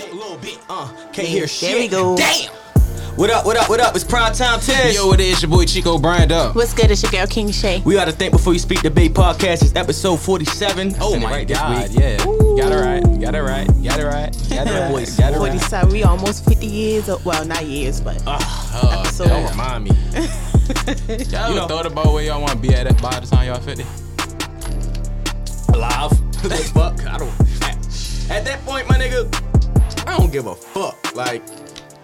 A little bit, uh, can't hear shit. There we go. Damn. What up? What up? What up? It's prime time Tiz. Yo, it is your boy Chico Brand up. What's good? It's your girl King Shay. We ought to think before you speak. The big podcast is episode forty-seven. Oh my right god, week. yeah. Got it right. Got it right. Got it right. Got it right. Boys, Got it Forty right. seven. We almost fifty years. Of, well, not years, but Oh, episode. Don't remind me. Y'all You know- thought about where y'all want to be at by the time y'all 50? Alive. What fuck? I don't. At, at that point, my nigga, I don't give a fuck. Like,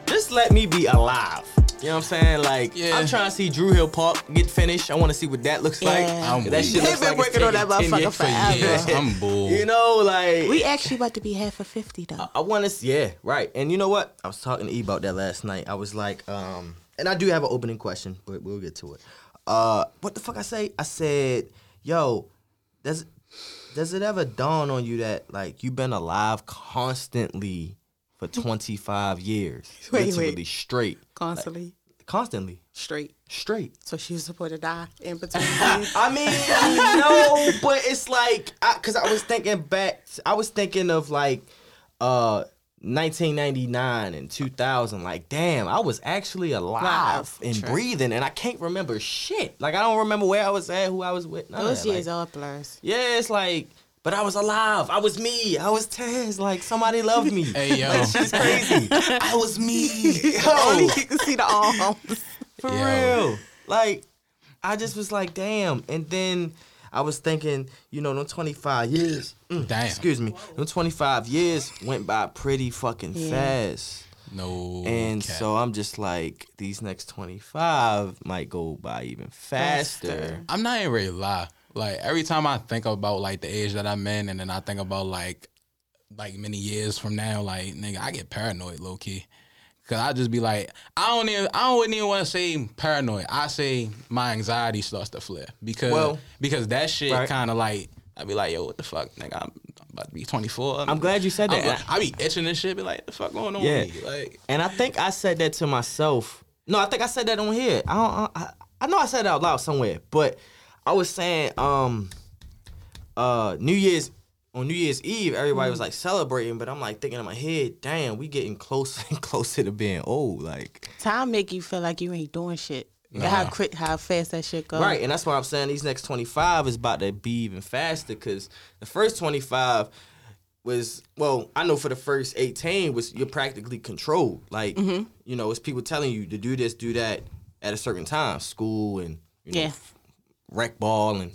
just let me be alive. You know what I'm saying? Like, Yeah. I'm trying to see Druid Hill Park get finished. I want to see what that looks like. Yeah. I'm that weak. shit They looks been like working it's on that taking 10 motherfucker years. forever. Yeah, I'm bull. You know, like we actually about to be half of fifty though. I want to, yeah, right. And you know what? I was talking to E about that last night. I was like, um, and I do have an opening question, but we'll get to it. Uh, what the fuck I say? I said, yo, does does it ever dawn on you that like you've been alive constantly for 25 years, Wait, literally wait. straight, Constantly constantly straight. straight. So she was supposed to die in between. I mean, no, but it's like, I, cause I was thinking back, I was thinking of like, uh, 1999 and 2000. Like, damn, I was actually alive Live, and true. breathing, and I can't remember shit. Like, I don't remember where I was at, who I was with. Those years Like, all blurs. yeah, it's like, but I was alive. I was me. I was Tez. Like, somebody loved me. Hey, yo. Like, shit's crazy. I was me. Only Yo. you can see the arms. For Yo. real. Like, I just was like, damn. And then I was thinking, you know, them 25 years. mm, Damn. Excuse me. Them 25 years went by pretty fucking Yeah. fast. No. And cap. so I'm just like, these next 25 might go by even faster. Faster. I'm not even ready to lie. Like every time I think about like the age that I'm in, and then I think about like like many years from now, like nigga, I get paranoid low key. Cause I just be like, I don't even, I don't even want to say paranoid. I say my anxiety starts to flare because Well, because that shit right. kind of like I be like, yo, what the fuck, nigga? I'm about to be 24. I'm glad you said that. like- I be itching and shit. Be like, the fuck going on Yeah. with me? Like, And I think I said that to myself. No, I think I said that on here. I don't. I, I know I said it out loud somewhere, but I was saying, um, uh, New Year's on New Year's Eve, everybody was like celebrating, but I'm like thinking in my head, damn, we getting closer and closer to being old, like Time make you feel like you ain't doing shit. How quick, how fast that shit go. right. And that's why I'm saying these next 25 is about to be even faster because the first 25 was well, I know for the first 18 was you're practically controlled. Like, Mm-hmm. you know, it's people telling you to do this, do that at a certain time, school and you know, Yeah. Rec ball and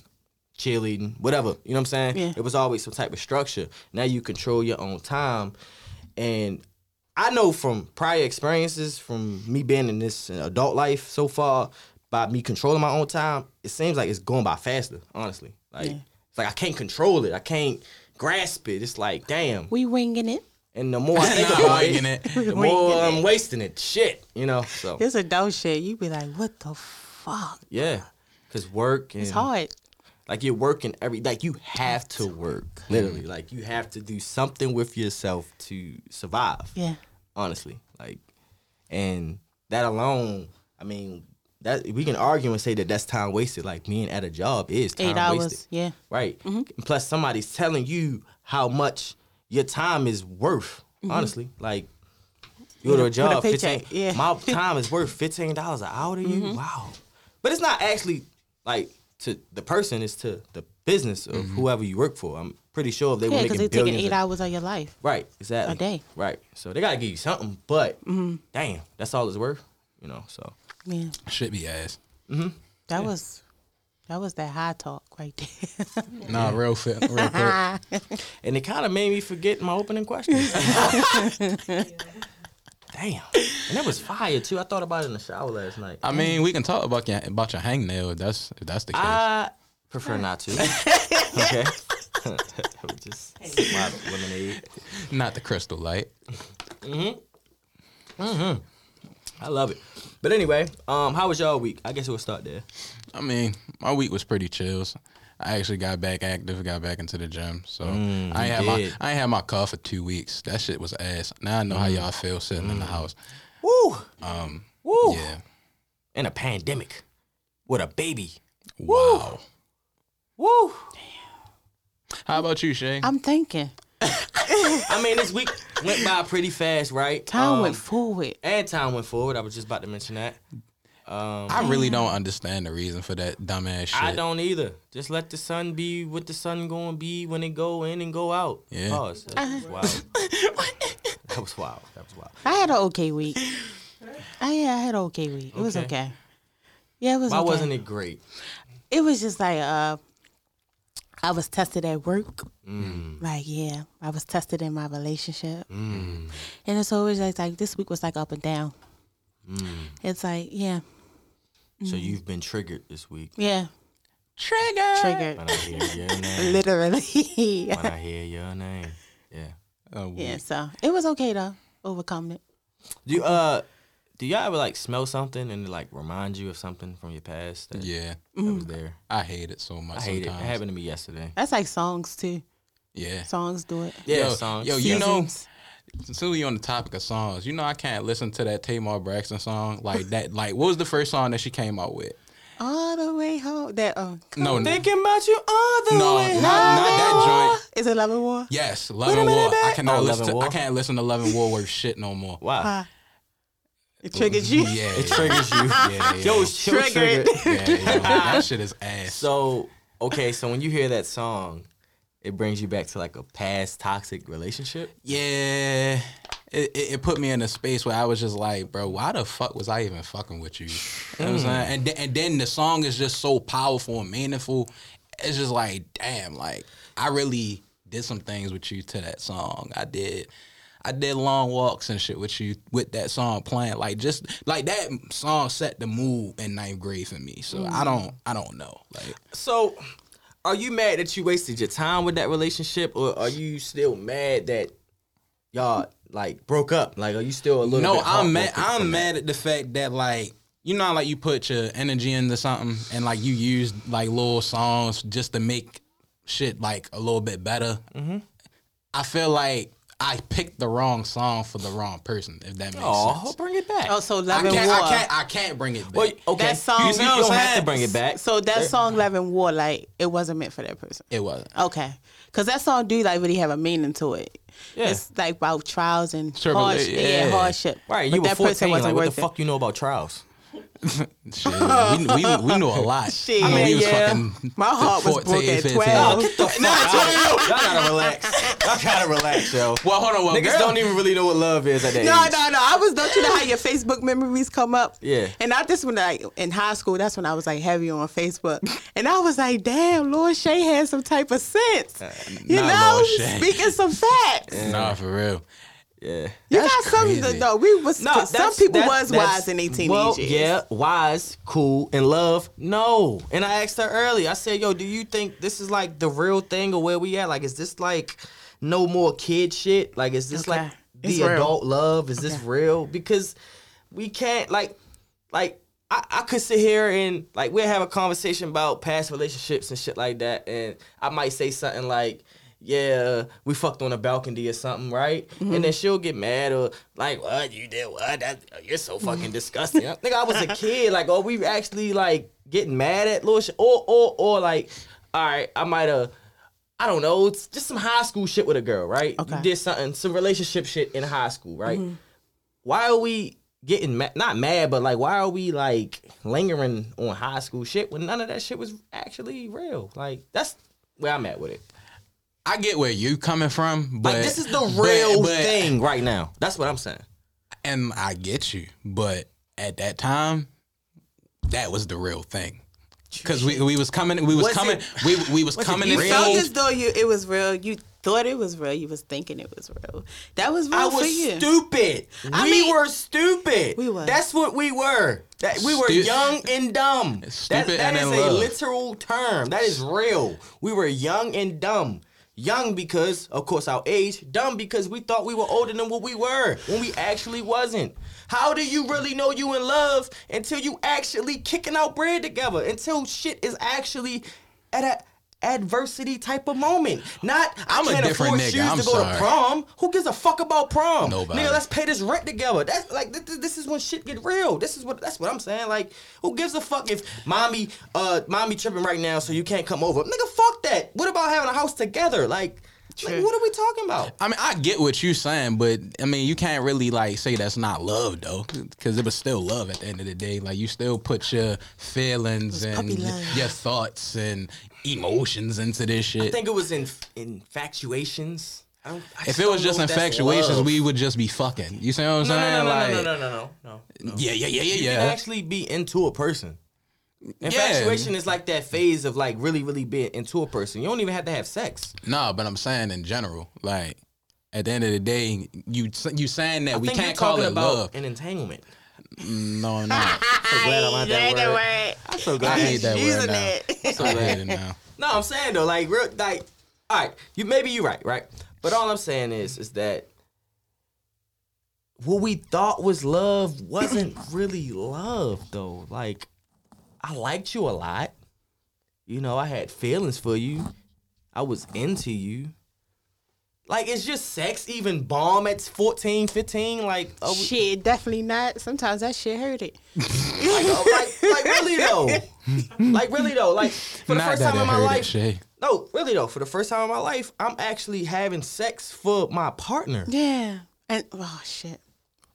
cheerleading, whatever. You know what I'm saying? Yeah. It was always some type of structure. Now you control your own time. And I know from prior experiences, from me being in this adult life so far, by me controlling my own time, it seems like it's going by faster, honestly. Like Yeah. it's like I can't control it. I can't grasp it. It's like, damn. We winging it. And the more I think Nah, about winging it, it. the Winging more I'm it. wasting it. Shit. You know? So It's adult shit. You be like, what the fuck? yeah. Cause work and It's hard. Like you're working every like you have to work. Literally. Like you have to do something with yourself to survive. Yeah. Honestly. Like and that alone, I mean, that we can argue and say that that's time wasted. Like being at a job is time Eight hours. wasted. Yeah. Right. Mm-hmm. And plus somebody's telling you how much your time is worth. Mm-hmm. Honestly. Like you go to a With a job, 15, yeah. my time is worth fifteen dollars an hour to you. Mm-hmm. Wow. But it's not actually like to the person, is to the business of whoever you work for. I'm pretty sure if they Yeah, were because making they taking eight of- hours of your life. Right, exactly. a day. Right. So they gotta give you something, but Mm-hmm. damn, that's all it's worth. You know, so Yeah. shit be ass. That was that was that high talk right there. Nah, real fit, real quick. and it kind of made me forget my opening question. Damn, and that was fire too. I thought about it in the shower last night. I mean, we can talk about your about your hangnail. If that's if that's the case. I prefer not to. okay. Just my lemonade. Not the crystal light. Mm-hmm. Mm-hmm. I love it. But anyway, um, how was y'all week? I guess we'll start there. I mean, my week was pretty chills. I actually got back active, got back into the gym. So I ain't had my. I ain't had my car for two weeks. That shit was ass. Now I know how y'all feel sitting in the house. Woo! Um, Woo! yeah. in a pandemic with a baby. Wow. Woo! Damn. How about you, Shay? I'm thinking. I mean, this week went by pretty fast, right? Time Um, went forward. and time went forward. I was just about to mention that. I really don't understand the reason for that dumbass shit. I don't either. Just let the sun be what the sun going to be when it go in and go out. Yeah. Pause. That was wild. that was wild. That was wild. I had an okay week. I yeah, I had an okay week. It was Okay. okay. Yeah, it was. Why okay. wasn't it great? It was just like uh, I was tested at work. Mm. Like yeah, I was tested in my relationship, and it's always like, like this week was like up and down. Mm. It's like yeah, So you've been triggered this week. yeah, Trigger. triggered When I hear your name. literally. when I hear your name. Yeah. Oh, yeah, so it was okay to Overcome it. Do you, uh do y'all ever like smell something and it like remind you of something from your past that, Yeah. that was there? I hate it so much. I hate sometimes. it. It happened to me yesterday. That's like songs too. Yeah. Songs do it. Yeah, yo, songs. yo, you know, Seasons. Since we on the topic of songs, you know, I can't listen to that Tamar Braxton song like that. Like, what was the first song that she came out with? All the way home. That uh, No, no, Thinking about you all the no, way. not, not that joint. is it Love and War? Yes, Love Wait and minute, War. I cannot Oh, listen. To, and I can't listen to Love and War worth shit no more. Why? Uh, it triggered you. Yeah, It triggers you. Yeah, yeah. Yo, it's Triggered. triggered. yeah, yeah, that shit is ass. So okay, so when you hear that song, it brings you back to like a past toxic relationship. Yeah. It, it, it put me in a space where I was just like, bro, why the fuck was I even fucking with you? You know what I'm saying? Hmm. And, th- and then the song is just so powerful and meaningful. It's just like, damn, like I really did some things with you to that song. I did. I did long walks and shit with you with that song playing. Like just like that song set the mood in ninth grade for me. So I hmm. don't I don't know. Like So, are you mad that you wasted your time with that relationship, or are you still mad that y'all like broke up? Like, are you still a little? No, bit I'm mad. I'm mad at the fact that like you know, like you put your energy into something and like you use like little songs just to make shit like a little bit better. Mm-hmm. I feel like I picked the wrong song for the wrong person. If that makes sense. Oh, sense. bring it back. Oh, so I Love and can't, War. I can't. I can't bring it back. Well, okay, That song- you, You see you don't have to bring it back. So that song Love and War, like it wasn't meant for that person. it wasn't. Okay. Cause that song do like really have a meaning to it. Yeah. It's like about trials and hardship. Yeah, yeah. hardship. Right, But you were that person 14. wasn't Like, what the it. fuck you know about trials? Shit, we, we, we know a lot. Shit, I mean, we was yeah. fucking My heart was 14, broke at 15. 12. Get the fuck out. Y'all gotta relax. Y'all gotta relax, yo. Well, hold on. Well, Niggas girl, don't even really know what love is at that No, age. no, no. no. I was don't you know how your Facebook memories come up? Yeah. And I just when like in high school, that's when I was like heavy on Facebook. And I was like, damn, Lord Shay had some type of sense. Uh, you know, Lord Shay. speaking some facts. Nah, for real. Yeah. You That's got some crazy. no, we was No, some people was wise in their teenage well, years. Yeah, wise, cool, and love. No. And I asked her earlier. I said, "Yo, do you think this is like the real thing, or where we at? Like, is this like no more kid shit? Like, is this Okay. like It's the real. adult love? Is this real? Because we can't like, like." I, I could sit here and like we'll have a conversation about past relationships and shit like that, and I might say something like, "Yeah, we fucked on a balcony or something, right?" And mm-hmm. then she'll get mad or like, "What you did? What? That, oh, you're so fucking disgusting." I think I was a kid. Like, are we actually like getting mad at little shit, or or or like, all right, I might have. I don't know. It's just some high school shit with a girl, right? Okay. You did something, some relationship shit in high school, right? Mm-hmm. Why are we getting mad? Not mad, but like, why are we like lingering on high school shit when none of that shit was actually real? Like, that's where I'm at with it. I get where you coming from, but Like, this is the real but- thing right now. That's what I'm saying. and I get you, but at that time, that was the real thing. Cause we, we was coming we was, Was coming it- we we was was it coming real? in You felt full- as though you it was real. You thought it was real. You was thinking it was real. That was real I for was you. stupid. I we mean- were stupid. We was. That's what we were. That we were Stu- young and dumb. That, Stupid that and is in a love. literal term. That is real. We were young and dumb. Young because, of course, our age. Dumb because we thought we were older than what we were when we actually wasn't. How do you really know you in love until you actually kicking out bread together? Until shit is actually at a adversity type of moment. Not I'm a I can't different afford nigga, shoes I'm to go sorry. to prom. Who gives a fuck about prom? Nobody. Nigga, let's pay this rent together. That's like this, this is when shit get real. This is what that's what I'm saying. Like, who gives a fuck if mommy uh mommy tripping right now so you can't come over? Nigga, fuck that. What about having a house together? Like, like what are we talking about? I mean, I get what you're saying, but I mean, you can't really like say that's not love though, because it was still love at the end of the day. Like you still put your feelings and your thoughts and emotions into this shit. I think it was in infatuations. I don't, I If it was just know if that's infatuations, love. we would just be fucking. You see what I'm no, saying? no, no, like, no, no, no, no, no, no. yeah, yeah, yeah, You yeah, can actually be into a person. Infatuation is like that phase of like really, really being into a person. You don't even have to have sex. No, but I'm saying in general, like at the end of the day, you you saying that I we can't call it about love. an entanglement. No, I'm not. So glad I learned that that word. word. I'm so glad I hate that word now. it. So I hate it now. No, I'm saying though, like, real, like, all right, you maybe you're right, right? But all I'm saying is, is that what we thought was love wasn't really love, though. Like, I liked you a lot. You know, I had feelings for you. I was into you. Like, is just sex even bomb at 14, 15? Like, are we, Shit, definitely not. Sometimes that shit hurt it. like, uh, like, like, really though? Like, really though? Like, for the Not first time in my hurt it, life, Shay. No, really though, for the first time in my life, I'm actually having sex for my partner. Yeah. And oh shit.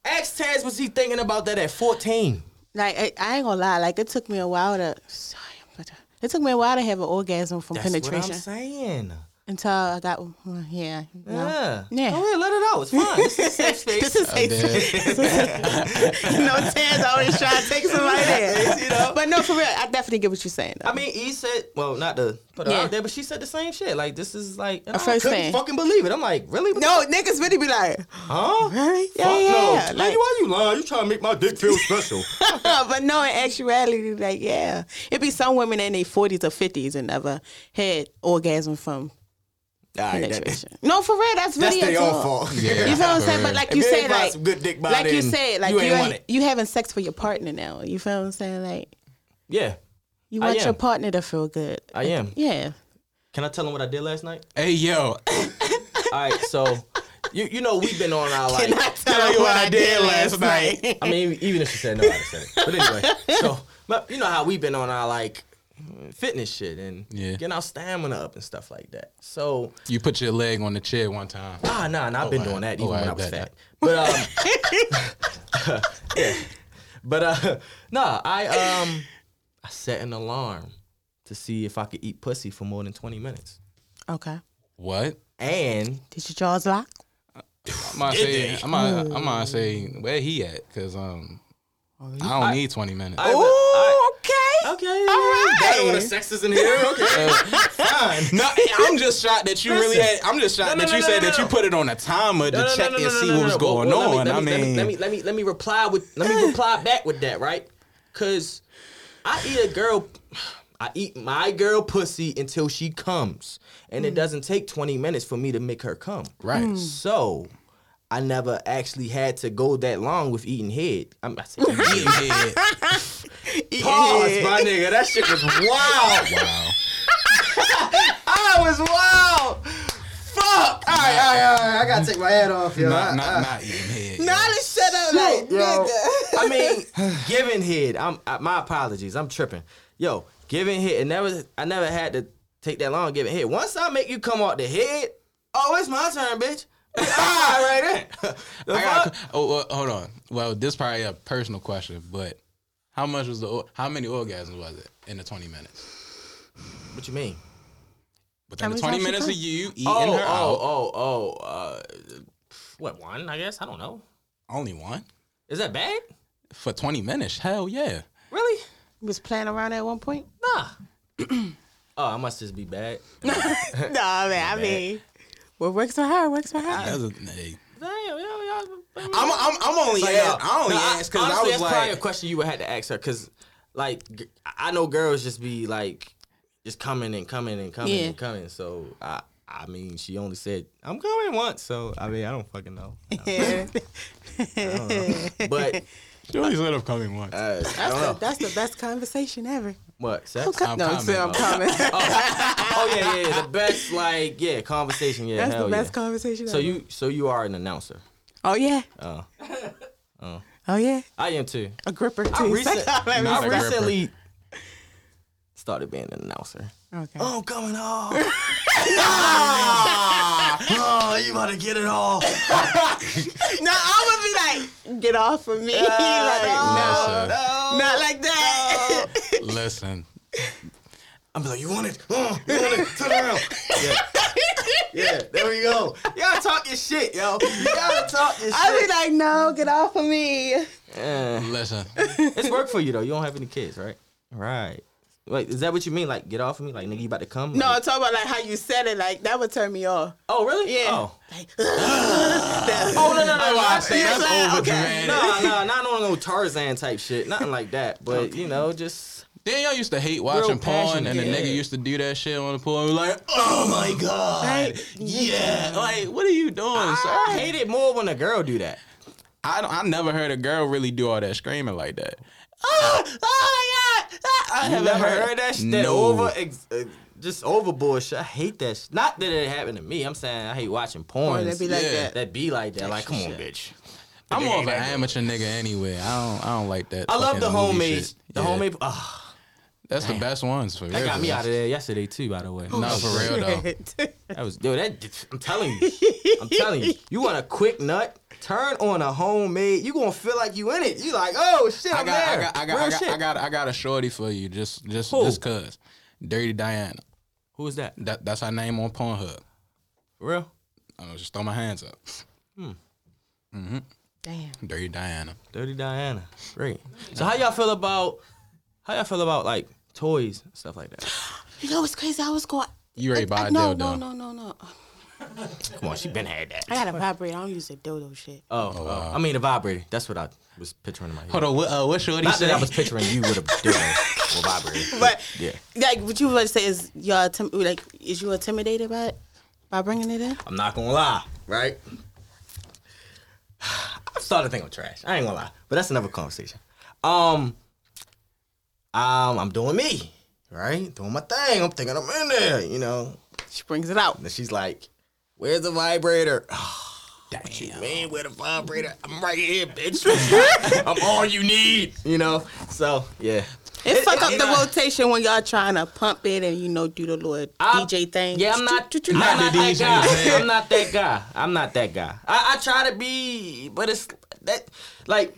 Ask Taz, was he thinking about that at 14? Like I, I ain't gonna lie. Like it took me a while to. Sorry, but uh, it took me a while to have an orgasm from That's penetration what I'm saying. Until I got. well, Yeah. no. Yeah. Yeah. Go ahead, let it out. It's fine. This is safe space. This is I did. you know, Ted's always trying to take somebody there. You know? But no, for real, I definitely get what you're saying. Though. I mean, E said, well, not to put her Yeah. out there, but she said the same shit. Like, this is like, and A I first couldn't fan. fucking believe it. I'm like, really? No, niggas really be like, Huh? really? Yeah, Fuck yeah, no. yeah. Lady, Like, why you lying? You trying to make my dick feel special. but no, in actuality, like, yeah. it'd be some women in their 40s or 50s and never had orgasm from All right, that- penetration. No, for real, that's that's really their own fault. Yeah. You feel what I'm saying? But like If you you said, like, good dick by like you then, said, like you you ain't want you, it. you having sex for your partner now. You feel what I'm saying? Like Yeah, you want your partner to feel good. I am. Yeah. Can I tell them what I did last night? Hey yo, All right, so you you know we've been on our like. Can I tell you what I did last night? I mean, even if she said no, I'd have said it. But anyway, so but you know how we've been on our like fitness shit and Yeah. getting our stamina up and stuff like that. So you put your leg on the chair one time. ah nah nah I've been Oh, doing that even oh, when I I was bet fat. But um yeah. But uh nah I um I set an alarm to see if I could eat pussy for more than twenty minutes. Okay. What? And Did your jaws lock? I'm gonna say, I'm gonna, I'm gonna say where he at, cause um, I don't need 20 minutes. I, I, Ooh, okay. Okay. All right. Battle of the sexes in here. Okay. Uh, Fine. no, I'm just shocked that you really had. I'm just shocked No, no, that you no, said no, that you put it on a timer to No, no, check no, no, and no, see no, what was no. going Well, on. let me- I let me- mean, let me let me let me reply with let me reply back with that, right? Cause I eat a girl, I eat my girl pussy until she comes, and it mm. doesn't take twenty minutes for me to make her come. Right. Mm. So. I never actually had to go that long with eating head. I'm I said, eating head. yeah. Pause, my nigga. That shit was wild. Wow. I was wild. Fuck. All right, all right, all right. I gotta take my hat off, yo. Not, I- not, I- not eating head. Not let's shut up, like, yo. nigga. I mean, giving head. I'm I, my apologies. I'm tripping. Yo, giving head. It never. I never had to take that long giving head. Once I make you come out the head, oh, it's my turn, bitch. Ah, right there. The I got. Oh, well, hold on. Well, this is probably a personal question, but how much was the? or- How many orgasms was it in the 20 minutes? What you mean? Within the 20 minutes of you eating Oh, her oh, out, oh, oh. Uh, what one? I guess I don't know. only one Is that bad? for 20 minutes. Hell yeah. Really? You was playing around at one point? Nah. oh, I must just be bad. nah, man. I mean, what works for her works for her. That's a, hey. Damn, yo, yo, I'm, I'm, I'm only Like, ask, I only no, asked because I honestly, was that's probably a question you would have to ask her because, like, I know girls just be like, just coming and coming and coming Yeah. and coming. So I, I mean, she only said I'm coming once. So I mean, I don't fucking know. Yeah. But she only said I'm coming once. Uh, That's the, that's the best conversation ever. What? Sex? Okay. I'm no, coming, so I'm though. coming. Oh. oh yeah, yeah, yeah. The best, like, yeah, conversation. Yeah, that's hell the best yeah. conversation So ever. you, so you are an announcer. Oh yeah. Oh, Oh, oh yeah. I am too. A gripper I, too. recent, I Not a stop. gripper. recently started being an announcer. Okay. Oh, coming on. oh, you about to get it all. No, I would be like, get off of me. like, no, Listen, not like that. listen. I'm like, you want it? Oh, you want it? Turn around. Yeah. Yeah, there we go. You gotta talk your shit, yo. You gotta talk your I'd be like, no, get off of me. Eh. Listen. It's work for you though. You don't have any kids, right? Right. Wait, is that what you mean? Like, get off of me? Like, nigga, you about to come? No, Like- I'm talking about like how you said it. Like that would turn me off. oh, really? Yeah. Oh. Like, Oh, no, no, no. no. I see. That's like, over okay. dramatic. No, no, not on no Tarzan type shit. Nothing like that. But, you know, just. Danielle used to hate watching porn, passion, and the nigga used to do that shit on the pool and be like, "Oh my god, Right. yeah!" Like, what are you doing, I sir? hate it more when a girl do that. I don't, I never heard a girl really do all that screaming like that. Oh, oh my god! Ah, I You haven't never heard that shit? That No. over, ex, uh, just overboard shit. I hate that. Shit. Not that it happened to me. I'm saying I hate watching porn. Or they be like Yeah. that. that be like that. Like, come on, bitch. I'm more of an amateur nigga anyway. I don't I don't like that. I love the homemade. shit. The Yeah. homemade. Oh, That's the best ones for real. that got me out of there yesterday too. By the way, No, for real though. That was dude. That I'm telling you, I'm telling you. You want a quick nut? Turn on a homemade. You gonna feel like you in it. You like, oh shit, I I'm got, I there. got, I got, Real I got, shit. I got, I got a shorty for you. Just, just, Who? just cause. Dirty Diana. Who is that? That, that's her name on Pornhub. For real? I'm gonna just throw my hands up. Hmm. Mm-hmm. Damn. Dirty Diana. Dirty Diana. Great. So how y'all feel about how y'all feel about like toys and stuff like that? You know what's crazy? I was going. You ready to buy a no, dildo? no, no, no, no. Come on, she been had that. I got a vibrator. I don't use the dildo shit. Oh, oh, I mean a vibrator. That's what I was picturing in my head. Hold on, what, uh, what shorty Not say? that I was picturing you with a dildo or vibrator. But yeah, like, what you would say is y'all tim- like, is you intimidated by it by bringing it in? I'm not gonna lie, right? I'm starting to think I'm trash. I ain't gonna lie, but that's another conversation. Um, um, I'm doing me, right? Doing my thing. I'm thinking I'm in there, you know. She brings it out. And she's like, "Where's the vibrator?" What you Damn. mean, where the vibrator? I'm right here, bitch. I'm all you need, you know. So yeah, It, fuck up you the know, rotation when y'all trying to pump it and you know do the little I- DJ thing. Yeah, I'm not. I'm Not not that DJ guy. thing. I'm not that guy. I'm not that guy. I, I try to be, but it's that like,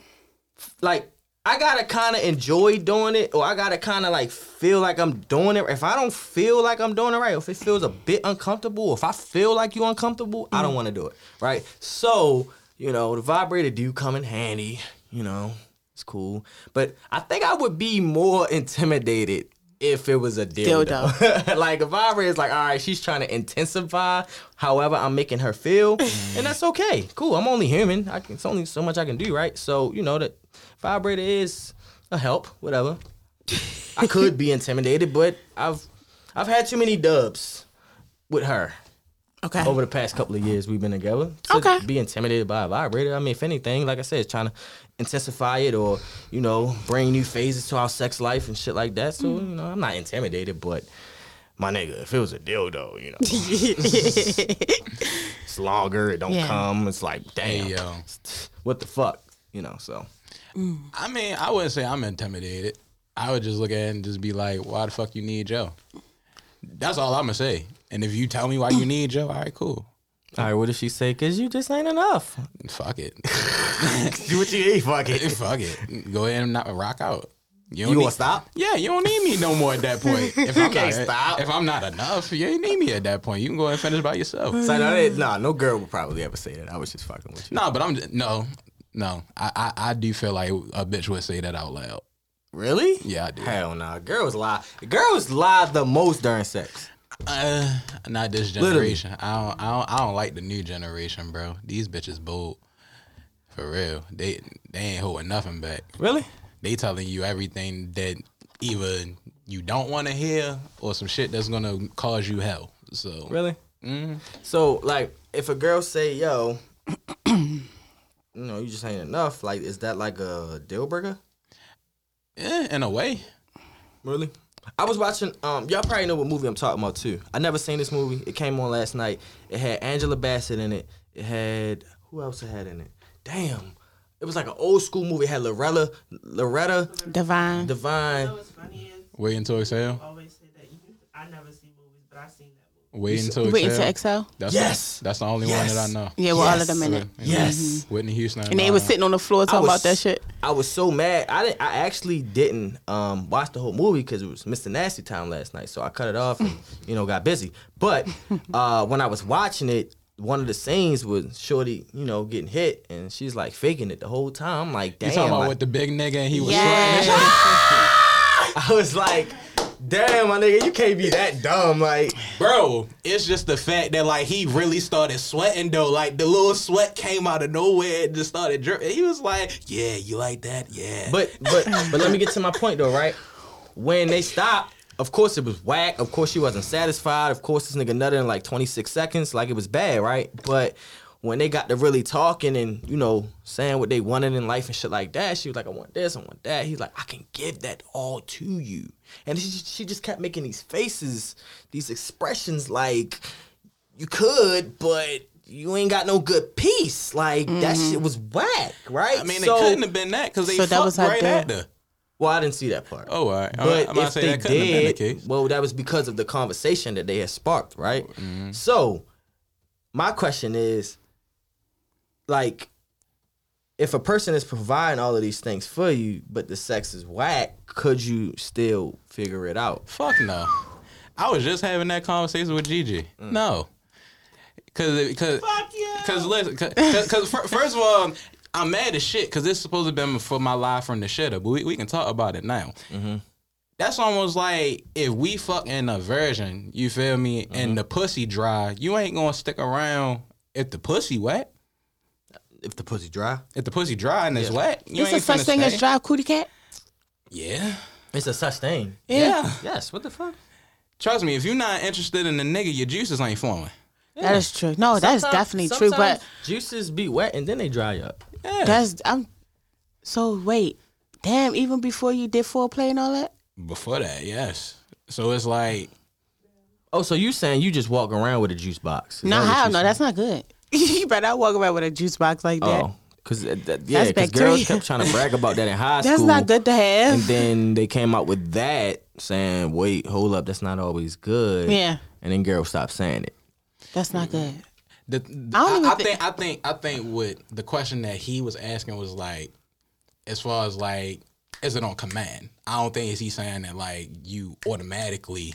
like I gotta kind of enjoy doing it, or I gotta kind of like feel like I'm doing it. If I don't feel like I'm doing it right, if it feels a bit uncomfortable, if I feel like you're uncomfortable, I don't mm. want to do it. Right. So you know, the vibrator do come in handy. You know, it's cool, but I think I would be more intimidated. If it was a dildo, like a vibrator is like, all right, she's trying to intensify however I'm making her feel, and that's okay. Cool, I'm only human. I can, it's only so much I can do, right? So you know that vibrator is a help, whatever. I could be intimidated, but I've I've had too many dubs with her Okay. over the past couple of years we've been together. To Okay. Be intimidated by a vibrator. I mean, if anything, like I said, it's trying to intensify it or you know bring new phases to our sex life and shit like that. So hmm. you know, I'm not intimidated, but my nigga, if it was a dildo, you know, it's longer. It don't Yeah. come. It's like damn, Hey, yo. what the fuck, you know? So I mean, I wouldn't say I'm intimidated. I would just look at it and just be like, why the fuck you need Joe? That's all I'm gonna say. And if you tell me why you need Joe, all right, cool. all right, what did she say? Cause you just ain't enough. Fuck it. Do what you eat. Fuck it. Fuck it. Go ahead and not rock out. You don't gonna need- stop? Yeah, you don't need me no more at that point. If I'm can't stop. If I'm not enough, you ain't need me at that point. You can go ahead and finish by yourself. So, no, nah, no girl would probably ever say that. I was just fucking with you. No, but I'm no, no. I, I I do feel like a bitch would say that out loud. Really? Yeah, I do. Hell no. Girls lie. Girls lie the most during sex. Uh, not this Literally. generation. I don't, I don't I don't like the new generation, bro. These bitches bold. For real. They they ain't holding nothing back. Really? They telling you everything that either you don't want to hear or some shit that's gonna cause you hell. So Really? So like, if a girl say, "Yo," you know, you just ain't enough. Like, is that like a deal breaker? Yeah, in a way. Really? I was watching. Um, y'all probably know what movie I'm talking about too. I never seen this movie. It came on last night. It had Angela Bassett in it. It had who else it had in it? Damn. It was like an old school movie. It had Loretta, Loretta Devine. Devine. what's funny is Waiting to exhale. always say that you, I never see movies, but I seen that movie. Waiting to exhale. Excel. That's Yes. The, that's the only Yes. one that I know. Yeah, with all of Yes. them in it. Yes. Whitney Houston. And they was uh, sitting on the floor talking was- about that shit. I was so mad. I didn't. I actually didn't um, watch the whole movie because it was Mr. Nasty time last night. So I cut it off and you know got busy. But uh, when I was watching it, one of the scenes was Shorty, you know, getting hit, and she's like faking it the whole time. I'm like, You damn. talking about like- with the big nigga and he was Yeah. sweating and shit? I was like, damn, my nigga, you can't be that dumb. Like, Bro, it's just the fact that like he really started sweating though. Like the little sweat came out of nowhere and just started dripping. He was like, "Yeah, you like that? Yeah." but but but let me get to my point though, right? When they stopped, of course it was whack. Of course she wasn't satisfied. Of course this nigga nutted in like 26 seconds, like it was bad, right? But when they got to really talking and you know saying what they wanted in life and shit like that, she was like, "I want this, I want that." He's like, "I can give that all to you," and she she just kept making these faces, these expressions like you could, but. You ain't got no good piece. Like that shit was whack, right? I mean, So- it couldn't have been that because they So that fucked was right deal. after. Well, I didn't see that part. Oh, all right. I'm- But I'm if say they that couldn't have been the did, case. well, that was because of the conversation that they had sparked, right? Mm-hmm. So, my question is, like, if a person is providing all of these things for you, but the sex is whack, could you still figure it out? Fuck no. I was just having that conversation with Gigi. Mm. No. Cause, cause, Fuck you. cause listen, cause, cause, 'cause fir- first of all, I'm mad as shit because this supposed to be for my live from the shitter, but we, we can talk about it now. Mm-hmm. That's almost like if we fucking a virgin, you feel me, Mm-hmm. and the pussy dry, you ain't gonna stick around if the pussy wet. If the pussy dry, If the pussy dry and it's wet, you Is there ain't such finna thing as dry cootie cat? Yeah. it's a such thing. Yeah. Yes. What the fuck? Trust me, if you're not interested in the nigga, your juices ain't flowing. That is true. No, that's Sometimes- definitely true. But sometimes juices be wet and then they dry up. Yeah. that's I'm. So wait, damn. Even before you did foreplay and all that, Before that, yes. So it's like Oh, so you saying you just walk around with a juice box? Is no, that what hell you no, that's not good. you better not walk around with a juice box like that. Oh, because uh, yeah, because bacteria. girls kept trying to brag about that in high school. that's school. not good to have. And then they came out with that saying, "Wait, hold up, that's not always good." Yeah. And then girls stopped saying it. that's not good. the, I don't I, even I thi- think I think I think what the question that he was asking was like, as far as like, is it on command? I don't think is he saying that like you automatically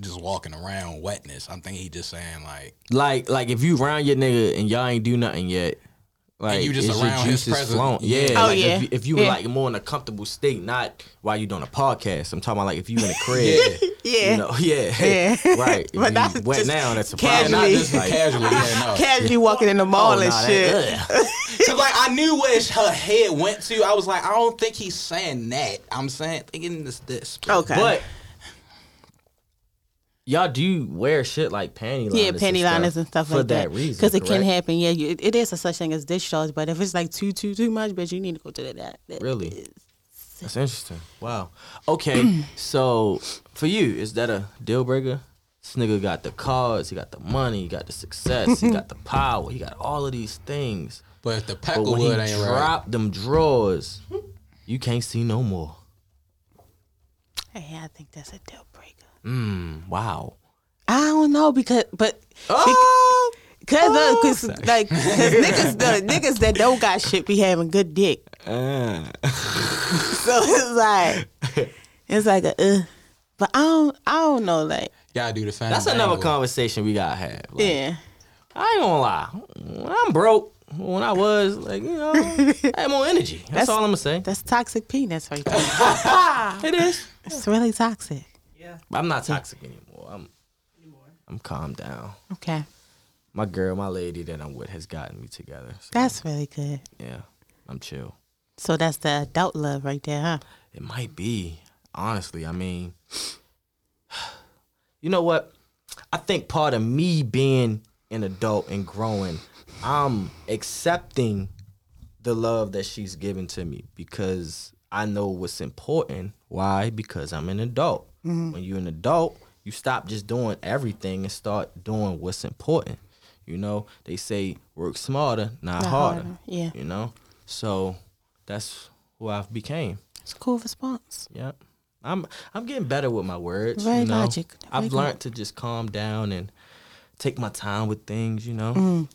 just walking around wetness. I'm thinking he just saying like Like, like if you round your nigga and y'all ain't do nothing yet. Like you just is your around his juices presence. flowing. Yeah. Yeah. Oh, like yeah. If you, if you were Yeah. like more in a comfortable state, not while you're doing a podcast. I'm talking about like if you in a crib. Yeah. You know, yeah. Yeah. right. If But you that's wet just now, that's a casually. problem. not just Like, casually. Yeah, no. Casually walking in the oh, mall oh, and nah, shit. that- Cause like I knew where her head went to. I was like, I don't think he's saying that. I'm saying thinking this this. Okay. But y'all do wear shit like panty liners. yeah, panty liners and stuff for like that. For that reason. Because it can happen. Yeah, you, it, it is a such thing as discharge, but if it's like too, too, too much, bitch, you need to go to the that. that Really? is- That's interesting. Wow. Okay, so for you, is that a deal breaker? This nigga got the cars, he got the money, he got the success, he got the power, he got all of these things. But if the But when he Pecklewood ain't right, drop them drawers, you can't see no more. Hey, I think that's a deal breaker. Mm, wow. I don't know because, but Oh, Cause, uh, cause like, cause niggas, the niggas that don't got shit be having good dick. uh, So it's like, it's like a, uh, but I don't, I don't know, like, y'all do the fan. that's another conversation we gotta have. Like, yeah, I ain't gonna lie. When I'm broke, when I was like, you know, I had more energy. That's, That's- all I'm gonna say. that's toxic penis right there. It is. it's really toxic. Yeah, I'm not toxic anymore. I'm anymore. I'm calmed down. Okay, My girl, my lady that I'm with has gotten me together. So, that's really good. yeah, I'm chill. So that's the adult love right there, huh? It might be. Honestly, I mean, you know what? I think part of me being an adult and growing, I'm accepting the love that she's given to me because I know what's important. Why? Because I'm an adult. When you're an adult, you stop just doing everything and start doing what's important. You know, they say work smarter, not, Not harder. harder, yeah. You know, so that's who I've became. It's a cool response. Yep. I'm I'm getting better with my words. Very you know? logic. I've learned to just calm down and take my time with things, you know. Mm.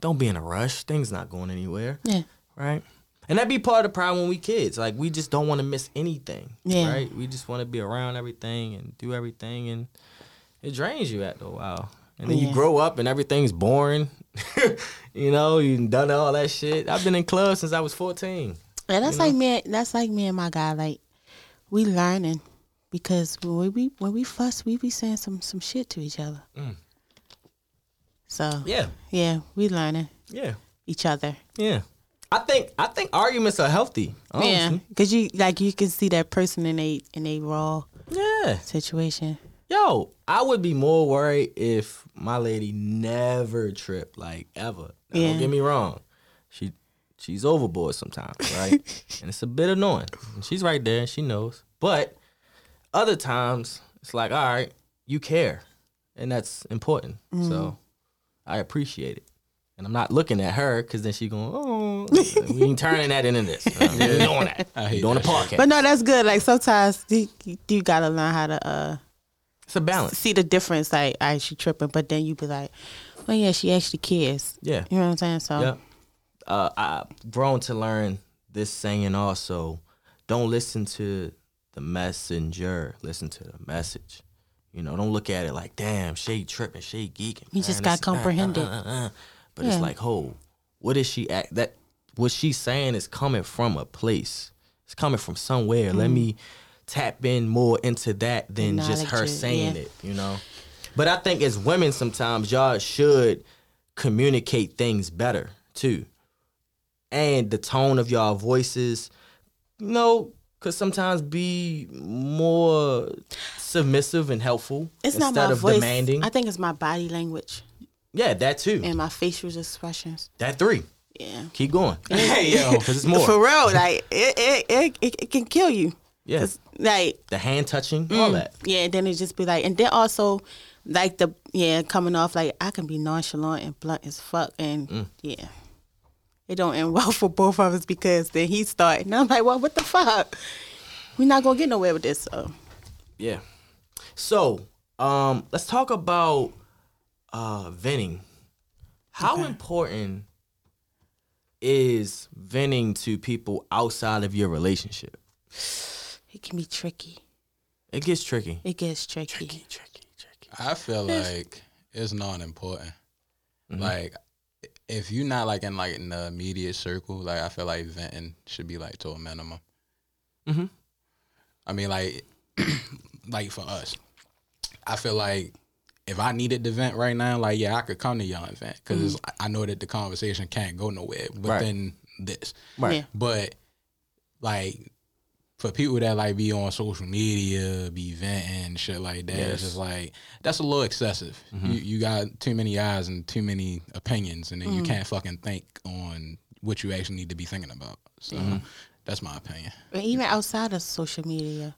Don't be in a rush. Things not going anywhere. Yeah. Right? And that be part of the problem when we kids. Like we just don't want to miss anything. Yeah. Right? We just want to be around everything and do everything and it drains you after a while. And then Yeah. you grow up and everything's boring. you know, you done all that shit. I've been in clubs since I was 14. Yeah, that's like me. That's like me and my guy. Like we learning because when we when we fuss, we be saying some some shit to each other. Mm. So Yeah. yeah, we learning Yeah. each other. Yeah. I think I think arguments are healthy. Yeah, because you like you can see that person in a in a raw Yeah. situation. Yo, I would be more worried if my lady never tripped, like ever. Now, Yeah. Don't get me wrong. She she's overboard sometimes, right? and it's a bit annoying. And she's right there and she knows. But other times it's like, all right, you care. And that's important. So mm-hmm. I appreciate it. And I'm not looking at her because then she going, oh, we ain't turning that into this. Uh, we ain't doing that. I We hate doing a podcast. But no, that's good. Like sometimes you, you gotta learn how to uh it's a balance. see the difference. Like, I she tripping, but then you be like, well, yeah, she actually cares. Yeah. You know what I'm saying? So Yeah. Uh, I've grown to learn this saying also. Don't listen to the messenger. Listen to the message. You know, don't look at it like, damn, Shay tripping, Shay geeking. You just man, gotta this- uh, uh, But Yeah. it's like, oh, what is she act that what she's saying is coming from a place. It's coming from somewhere. Let mm. me tap in more into that than just her it, saying yeah. it, you know. But I think as women sometimes y'all should communicate things better too. And the tone of y'all voices, you know, could sometimes be more submissive and helpful it's instead not my of voice. demanding. I think it's my body language yeah, that too. and my facial expressions. that three. Yeah. Keep going. Hey yo, Because it's more. For real, like it, it, it, it, it can kill you. yeah. 'Cause, Like The hand touching, Mm. all that. Yeah, then it just be like, and then also, like the yeah coming off like I can be nonchalant and blunt as fuck, and Mm. yeah, it don't end well for both of us because then he started, and I'm like, well, what the fuck? We're not gonna get nowhere with this. So Yeah. So, um, let's talk about uh venting. How important is venting to people outside of your relationship? it can be tricky. It gets tricky. It gets tricky. Tricky, tricky, tricky. I feel like it's not important. Mm-hmm. Like if you're not like in like in the immediate circle, like I feel like venting should be like to a minimum. Mm-hmm. I mean, like, like for us, I feel like if I needed to vent right now, like yeah, I could come to y'all and vent because mm-hmm. I know that the conversation can't go nowhere within this. Right. Yeah. But like for people that like be on social media, be venting shit like that, Yes. it's just like that's a little excessive. Mm-hmm. You you got too many eyes and too many opinions, and then you mm-hmm. can't fucking think on what you actually need to be thinking about. So that's my opinion. And even outside of social media,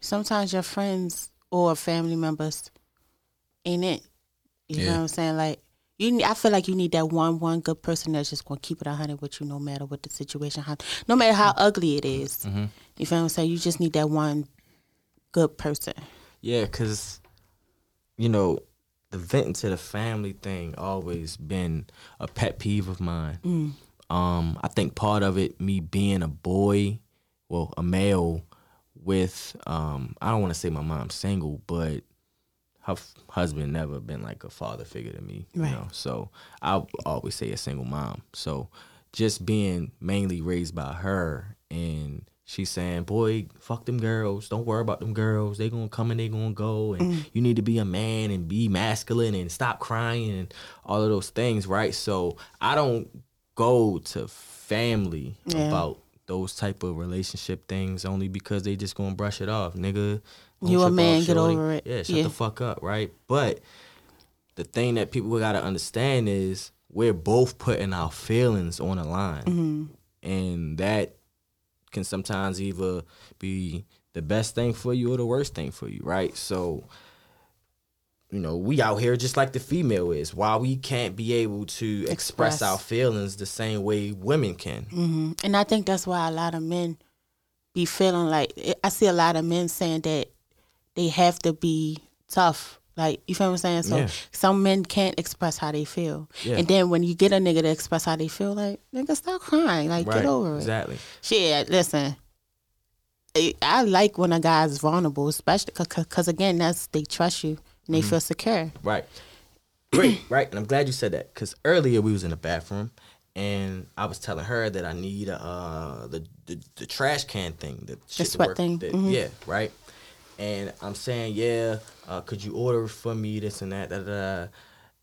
sometimes your friends or family members ain't it. You know what I'm saying? Like you, I feel like you need that one one good person that's just gonna keep it a hundred with you, no matter what the situation, how, no matter how ugly it is. You feel what I'm saying? You just need that one good person. Yeah, because, you know, the venting to the family thing always been a pet peeve of mine. Um, I think part of it, me being a boy, well, a male with, um, I don't want to say my mom's single, but her f- husband never been like a father figure to me, you know. So I always say a single mom. So just being mainly raised by her and she's saying, "Boy, fuck them girls. Don't worry about them girls. They gonna come and they gonna go, and mm. you need to be a man and be masculine and stop crying and all of those things, right?" So I don't go to family Yeah. about those type of relationship things only because they just gonna brush it off, nigga. You a man, get shorty. over it. Yeah, shut Yeah. the fuck up, right? But the thing that people gotta understand is we're both putting our feelings on the line, and that can sometimes either be the best thing for you or the worst thing for you, right? So, you know, we out here just like the female is. Why we can't be able to express, Express. our feelings the same way women can. hmm And I think that's why a lot of men be feeling like I see a lot of men saying that they have to be tough. Like you feel what I'm saying? So Yeah. some men can't express how they feel, Yeah. and then when you get a nigga to express how they feel, like nigga, stop crying, like Right. get over it. Exactly. Shit, listen. I- like when a guy's vulnerable, especially because again, that's they trust you and they feel secure. Right. Great, right? And I'm glad you said that because earlier we was in the bathroom and I was telling her that I need uh the the, the trash can thing, the, to sweat work- thing, the- mhm. Yeah, right. And I'm saying, yeah, uh, could you order for me this and that, da, da, da.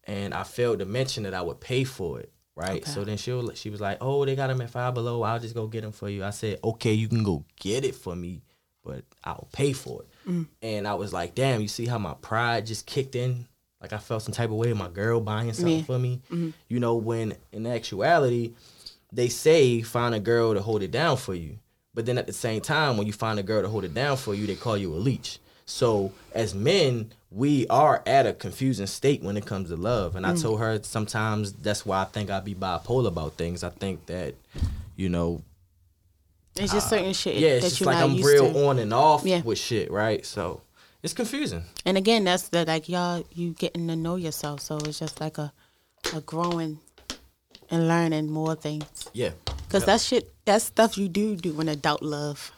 and I failed to mention that I would pay for it. Right, Okay. so then she was, she was like, "Oh, they got them at Five Below. I'll just go get them for you." I said, "Okay, you can go get it for me, but I'll pay for it." And I was like, "Damn, you see how my pride just kicked in? Like I felt some type of way. My girl buying something Yeah. for me, you know. When in actuality, they say find a girl to hold it down for you, but then at the same time, when you find a girl to hold it down for you, they call you a leech. So as men, we are at a confusing state when it comes to love. And I told her sometimes that's why I think I'd be bipolar about things. I think that, you know, It's just certain shit Uh, yeah, it's that just like I'm real to. on and off Yeah. with shit, right? So it's confusing. And again, that's the like y'all you getting to know yourself. So it's just like a a growing and learning more things. Yeah. Cause Yep. that shit, that stuff you do do in adult love.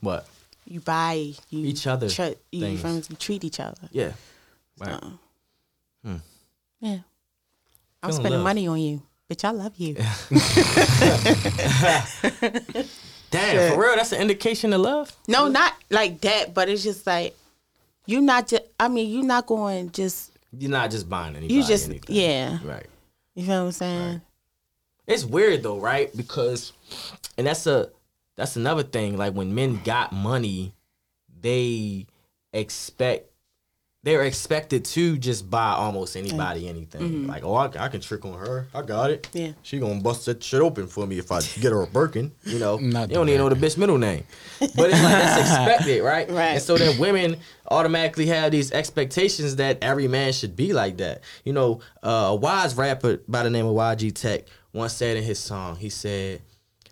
What? You buy you Each other tr- you, things. friends, you treat each other. Yeah. Right. Hmm. Yeah, I'm Feeling spending love. money on you, bitch. I love you. Damn, for real, that's an indication of love. no, not like that, but it's just like you're not just. I mean, you're not going just. You're not just buying anybody. You just anything. yeah. Right. You feel what I'm saying? It's weird though, right? Because and that's a that's another thing. Like when men got money, they expect they're expected to just buy almost anybody anything. Like, oh, I, I can trick on her. I got it. Yeah. She gonna bust that shit open for me if I get her a Birkin. You know, Not you don't even know the bitch middle name, but it's like that's expected, right? Right. And so then women automatically have these expectations that every man should be like that. You know, uh, a wise rapper by the name of YG Tech once said in his song, he said,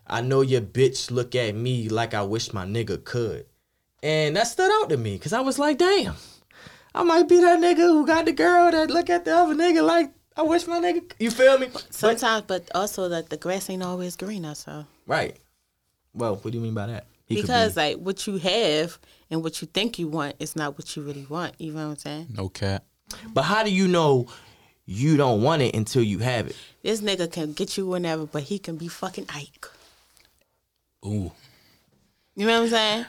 "I know your bitch look at me like I wish my nigga could," and that stood out to me because I was like, "Damn." I might be that nigga who got the girl that look at the other nigga like I wish my nigga. You feel me? Sometimes, but also that the grass ain't always greener. So right. Well, what do you mean by that? He because be- like what you have and what you think you want is not what you really want. You know what I'm saying? No cap. but how do you know you don't want it until you have it? This nigga can get you whenever, but he can be fucking Ike. Ooh. You know what I'm saying?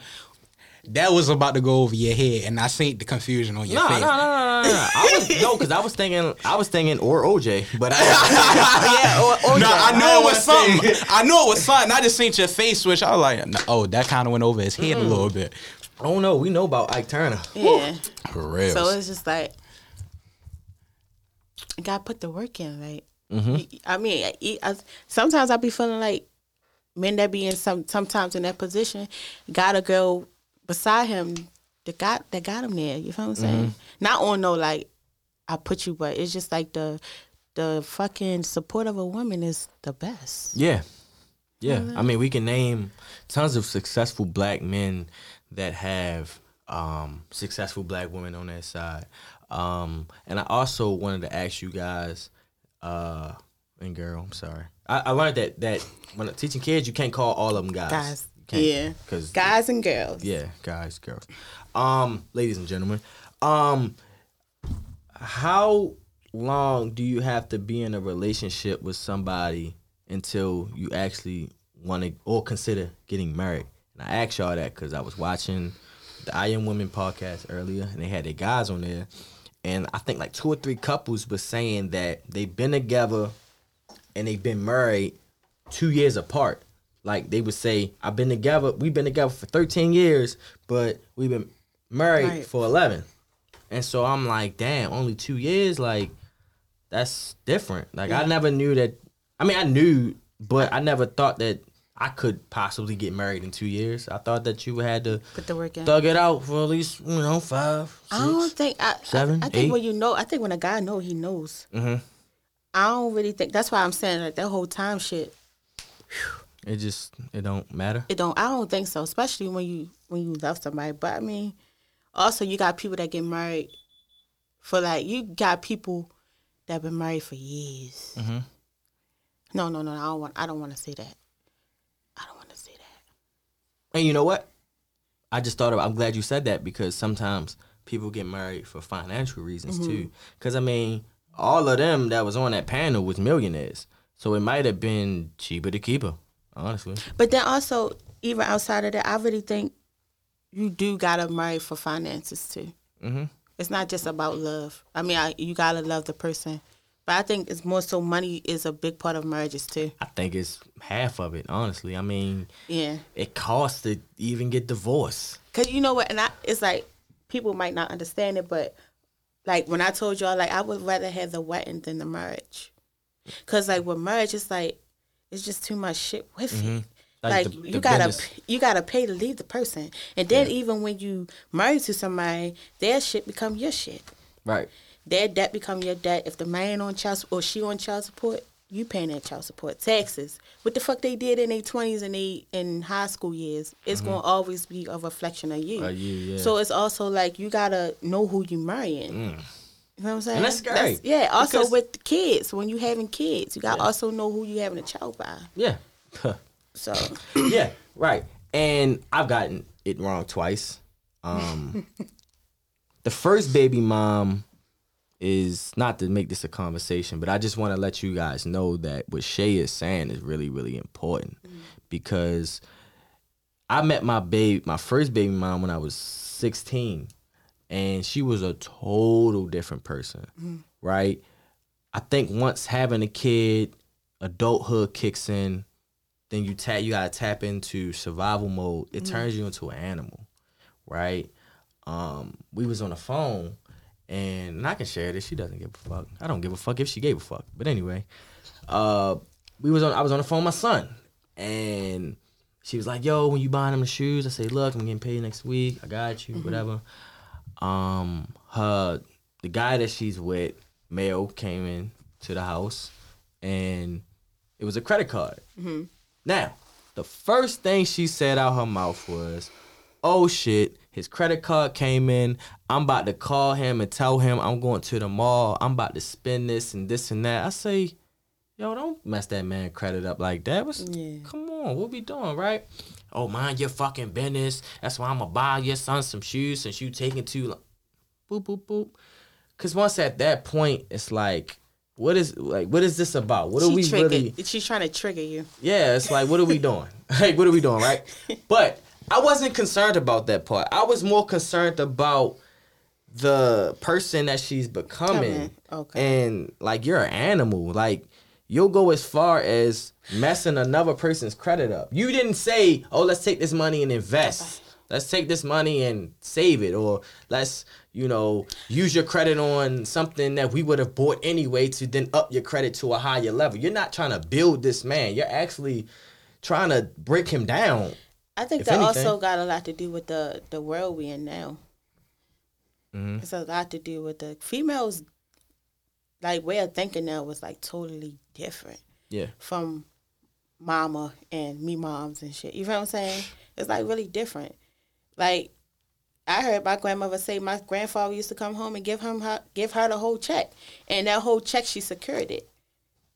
That was about to go over your head, and I seen the confusion on your No, no, face. no, no, no, no. I was no, because I was thinking, I was thinking, or OJ, but I, oh, yeah, or, or No. I knew I it was wanna say- something. I knew it was something. I just seen your face switch. I was like, no, oh, that kind of went over his head a little bit. Oh, I don't know. We know about Ike Turner. Yeah. For real. So it's just like you gotta put the work in, right? Mm-hmm. I mean, I, I, sometimes I be feeling like men that be in some sometimes in that position got a girl beside him that got that got him there. You feel what I'm saying? Mm-hmm. Not on no like I put you, but it's just like the the fucking support of a woman is the best. Yeah. Yeah. I mean, we can name tons of successful black men that have um, successful black women on their side. Um, and I also wanted to ask you guys, uh, and girl, I'm sorry. I, I learned that that when teaching kids, you can't call all of them guys. Guys. Yeah. Cause Guys and girls. yeah, guys, girls. Um, ladies and gentlemen, um, how long do you have to be in a relationship with somebody until you actually want to or consider getting married? And I asked y'all that because I was watching the I Am Women podcast earlier, and they had their guys on there, and I think like two or three couples were saying that they've been together and they've been married two years apart. Like they would say, I've been together, we've been together for 13 years, but we've been married Right. for 11. And so I'm like, damn, only two years? Like, that's different. Like I never knew that. I mean, I knew, but I never thought that I could possibly get married in two years. I thought that you had to Put the work in. thug it out for at least you know five, six. I don't think I, seven, I, I think eight? when you know, I think when a guy know, he knows. Mhm. I don't really think that's why I'm saying like that whole time shit. It just it don't matter. It don't. I don't think so. Especially when you when you love somebody. But I mean, also you got people that get married for like you got people that been married for years. Mm-hmm. No, no, no. I don't want. I don't want to say that. I don't want to say that. And you know what? I just thought of. I'm glad you said that because sometimes people get married for financial reasons Mm-hmm. too. Because I mean, all of them that was on that panel was millionaires, so it might have been cheaper to keep her. Honestly, But then also, even outside of that, I really think you do gotta marry for finances too. Mhm. It's not just about love. I mean, I, you gotta love the person, but I think it's more so money is a big part of marriages too. I think it's half of it. Honestly, I mean, Yeah, it costs to even get divorced. cause you know what, and I, it's like people might not understand it, but like when I told y'all, like I would rather have the wedding than the marriage, cause like with marriage, it's like it's just too much shit with mm-hmm. it. Like Like, the- you the gotta business. you gotta pay to leave the person, and then even when you marry to somebody, their shit become your shit. Right. Their debt become your debt. If the man on child support or she on child support, you paying that child support taxes. What the fuck they did in their twenties and they in high school years, it's gonna always be a reflection of you. Mm-hmm. You, yeah. So it's also like you gotta know who you marrying. You know what I'm saying? Mm. And that's scary, yeah. Also because- with the kids, when you having kids, you gotta also know who you having a child by. Yeah. So yeah, right. And I've gotten it wrong twice. Um, the first baby mom is not to make this a conversation, but I just want to let you guys know that what Shay is saying is really, really important mm. because I met my baby, my first baby mom when I was 16, and she was a total different person, mm. right? I think once having a kid, adulthood kicks in, then you tap you gotta tap into survival mode. It mm. turns you into an animal, right? Um, we was on the phone, and, and I can share this. She doesn't give a fuck. I don't give a fuck if she gave a fuck. But anyway, uh, we was on. I was on the phone with my son, and she was like, "Yo, when you buying him the shoes?" I say, "Look, I'm getting paid next week. I got you, whatever." Um, her the guy that she's with, male, came in to the house, and it was a credit card. Now, the first thing she said out her mouth was, "Oh shit." His credit card came in. I'm about to call him and tell him I'm going to the mall. I'm about to spend this and this and that. I say, yo, don't mess that man credit up like that. What's, Yeah. Come on, what we doing, right? Oh, mind your fucking business. That's why I'm gonna buy your son some shoes since you taking too long. Boop boop boop. Cause once at that point, it's like, what is like, what is this about? What are she we triggered. really? She's trying to trigger you. Yeah, it's like, what are we doing? like, what are we doing, right? But I wasn't concerned about that part. I was more concerned about the person that she's becoming. Okay. And like, you're an animal. Like, you'll go as far as messing another person's credit up. You didn't say, oh, let's take this money and invest. Let's take this money and save it, or let's, you know, use your credit on something that we would have bought anyway to then up your credit to a higher level. You're not trying to build this man. You're actually trying to break him down. I think If that anything. also got a lot to do with the the world we in now. Mm-hmm. It's a lot to do with the females. Like way of thinking now was like totally different Yeah. from mama and me moms and shit. You know what I'm saying? It's like really different. Like I heard my grandmother say my grandfather used to come home and give him her give her the whole check, and that whole check she secured it.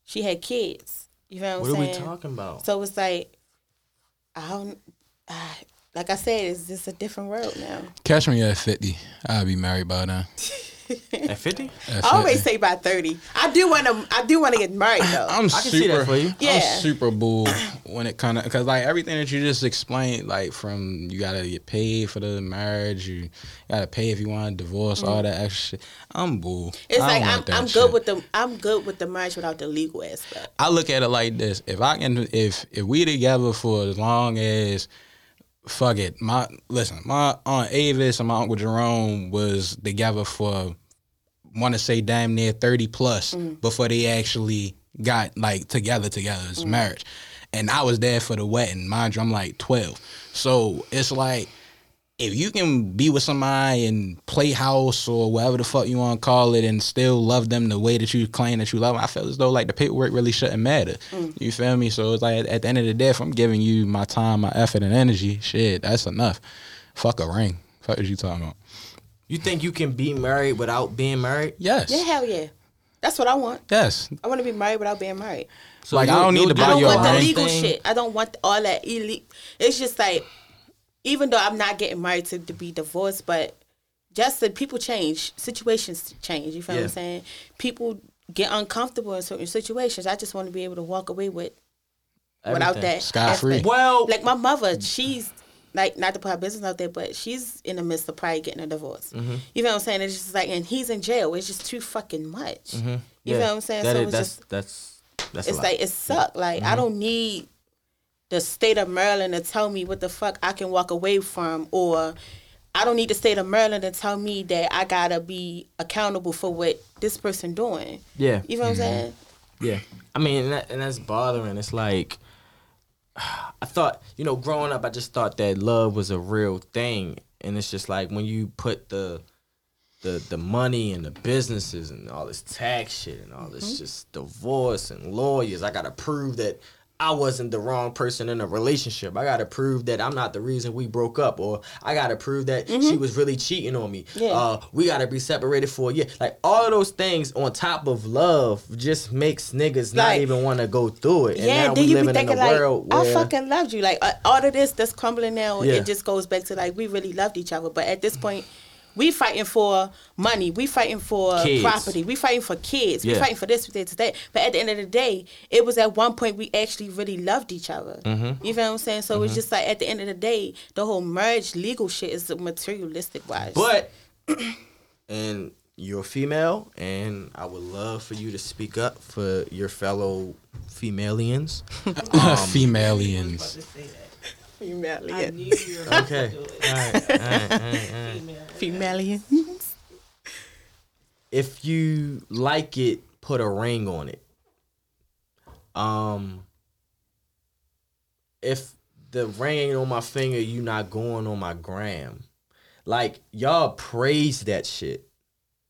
She had kids. You know what, What I'm are we talking about? So it's like, I don't, I, like I said, it's just a different world now. Catch me at 50. I'll be married by then. At 50? I always say by thirty. I do want to, I do want to get married though. I'm I can super, see that for you. Yeah. I'm super bull when it kind of because like everything that you just explained, like from you gotta get paid for the marriage, you gotta pay if you want a divorce, all mm-hmm. that extra shit. I'm bull. It's I like I'm, I'm shit. good with the, I'm good with the marriage without the legal aspect. I look at it like this: if I can, if if we together for as long as, fuck it, my listen, my aunt Avis and my uncle Jerome was together for want to say damn near 30 plus mm. before they actually got like together together as mm. marriage. And I was there for the wedding. Mind you, I'm like 12. So it's like if you can be with somebody and play house or whatever the fuck you want to call it and still love them the way that you claim that you love them, I feel as though like the paperwork really shouldn't matter. Mm. You feel me? So it's like at the end of the day, if I'm giving you my time, my effort, and energy, shit, that's enough. Fuck a ring. Fuck is you talking about? You think you can be married without being married? Yes. Yeah, hell yeah. That's what I want. Yes. I want to be married without being married. So Like, I you'll- don't need you'll to do buy I don't want the legal thing. shit. I don't want all that elite. It's just like, even though I'm not getting married to, to be divorced, but just that people change, situations change. You feel what I'm saying? People get uncomfortable in certain situations. I just want to be able to walk away with without that Scot-free. Well, like my mother, she's like not to put her business out there, but she's in the midst of probably getting a divorce. Mm-hmm. You know what I'm saying? It's just like, and he's in jail. It's just too fucking much. You Mm-hmm. yeah, know what I'm saying? that so is- it's that's just that's that's a it's lot. Mm-hmm. like it sucked. Like I don't need the state of Maryland to tell me what the fuck I can walk away from, or I don't need the state of Maryland to tell me that I gotta be accountable for what this person doing. yeah, You know what I'm saying? yeah. I mean, and, that, and that's bothering. It's like I thought, you know, growing up, I just thought that love was a real thing, and it's just like when you put the the the money and the businesses and all this tax shit and all this Mm-hmm. just divorce and lawyers. I gotta prove that I wasn't the wrong person in a relationship. I gotta prove that I'm not the reason we broke up, or I gotta prove that she was really cheating on me. Mm-hmm. Yeah. Uh, we gotta be separated for a year. Like all of those things on top of love just makes niggas not even want to go through it. And yeah, now we you be living in thinking a like, world I fucking loved you. Like uh, all of this that's crumbling now, Yeah. it just goes back to like we really loved each other. But at this point, we fighting for money. We fighting for Kids. property. We fighting for kids. We Yeah. fighting for this, for this, that. But at the end of the day, it was at one point we actually really loved each other. Mm-hmm. You feel what I'm saying? So it's just like at the end of the day, the whole marriage legal shit is materialistic wise. But and you're female, and I would love for you to speak up for your fellow femalians. Femalians. To say that. female, I knew you were about Okay. to do it. All right, all right, all right, all right. Female. female. If you like it, put a ring on it. Um, if the ring ain't on my finger, you not going on my gram. Like y'all praise that shit,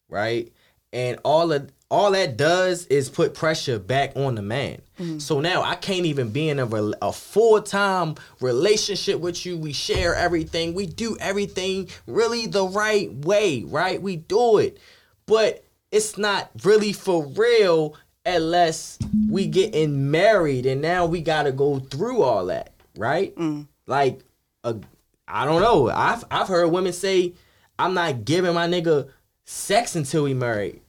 right? And all of all that does is put pressure back on the man. Mm. So now I can't even be in a, rel- a full time relationship with you. We share everything. We do everything really the right way, right? We do it, but it's not really for real unless we getting married, and now we got to go through all that, right? Mm. Like, a, I don't know. I've I've heard women say, "I'm not giving my nigga sex until we married."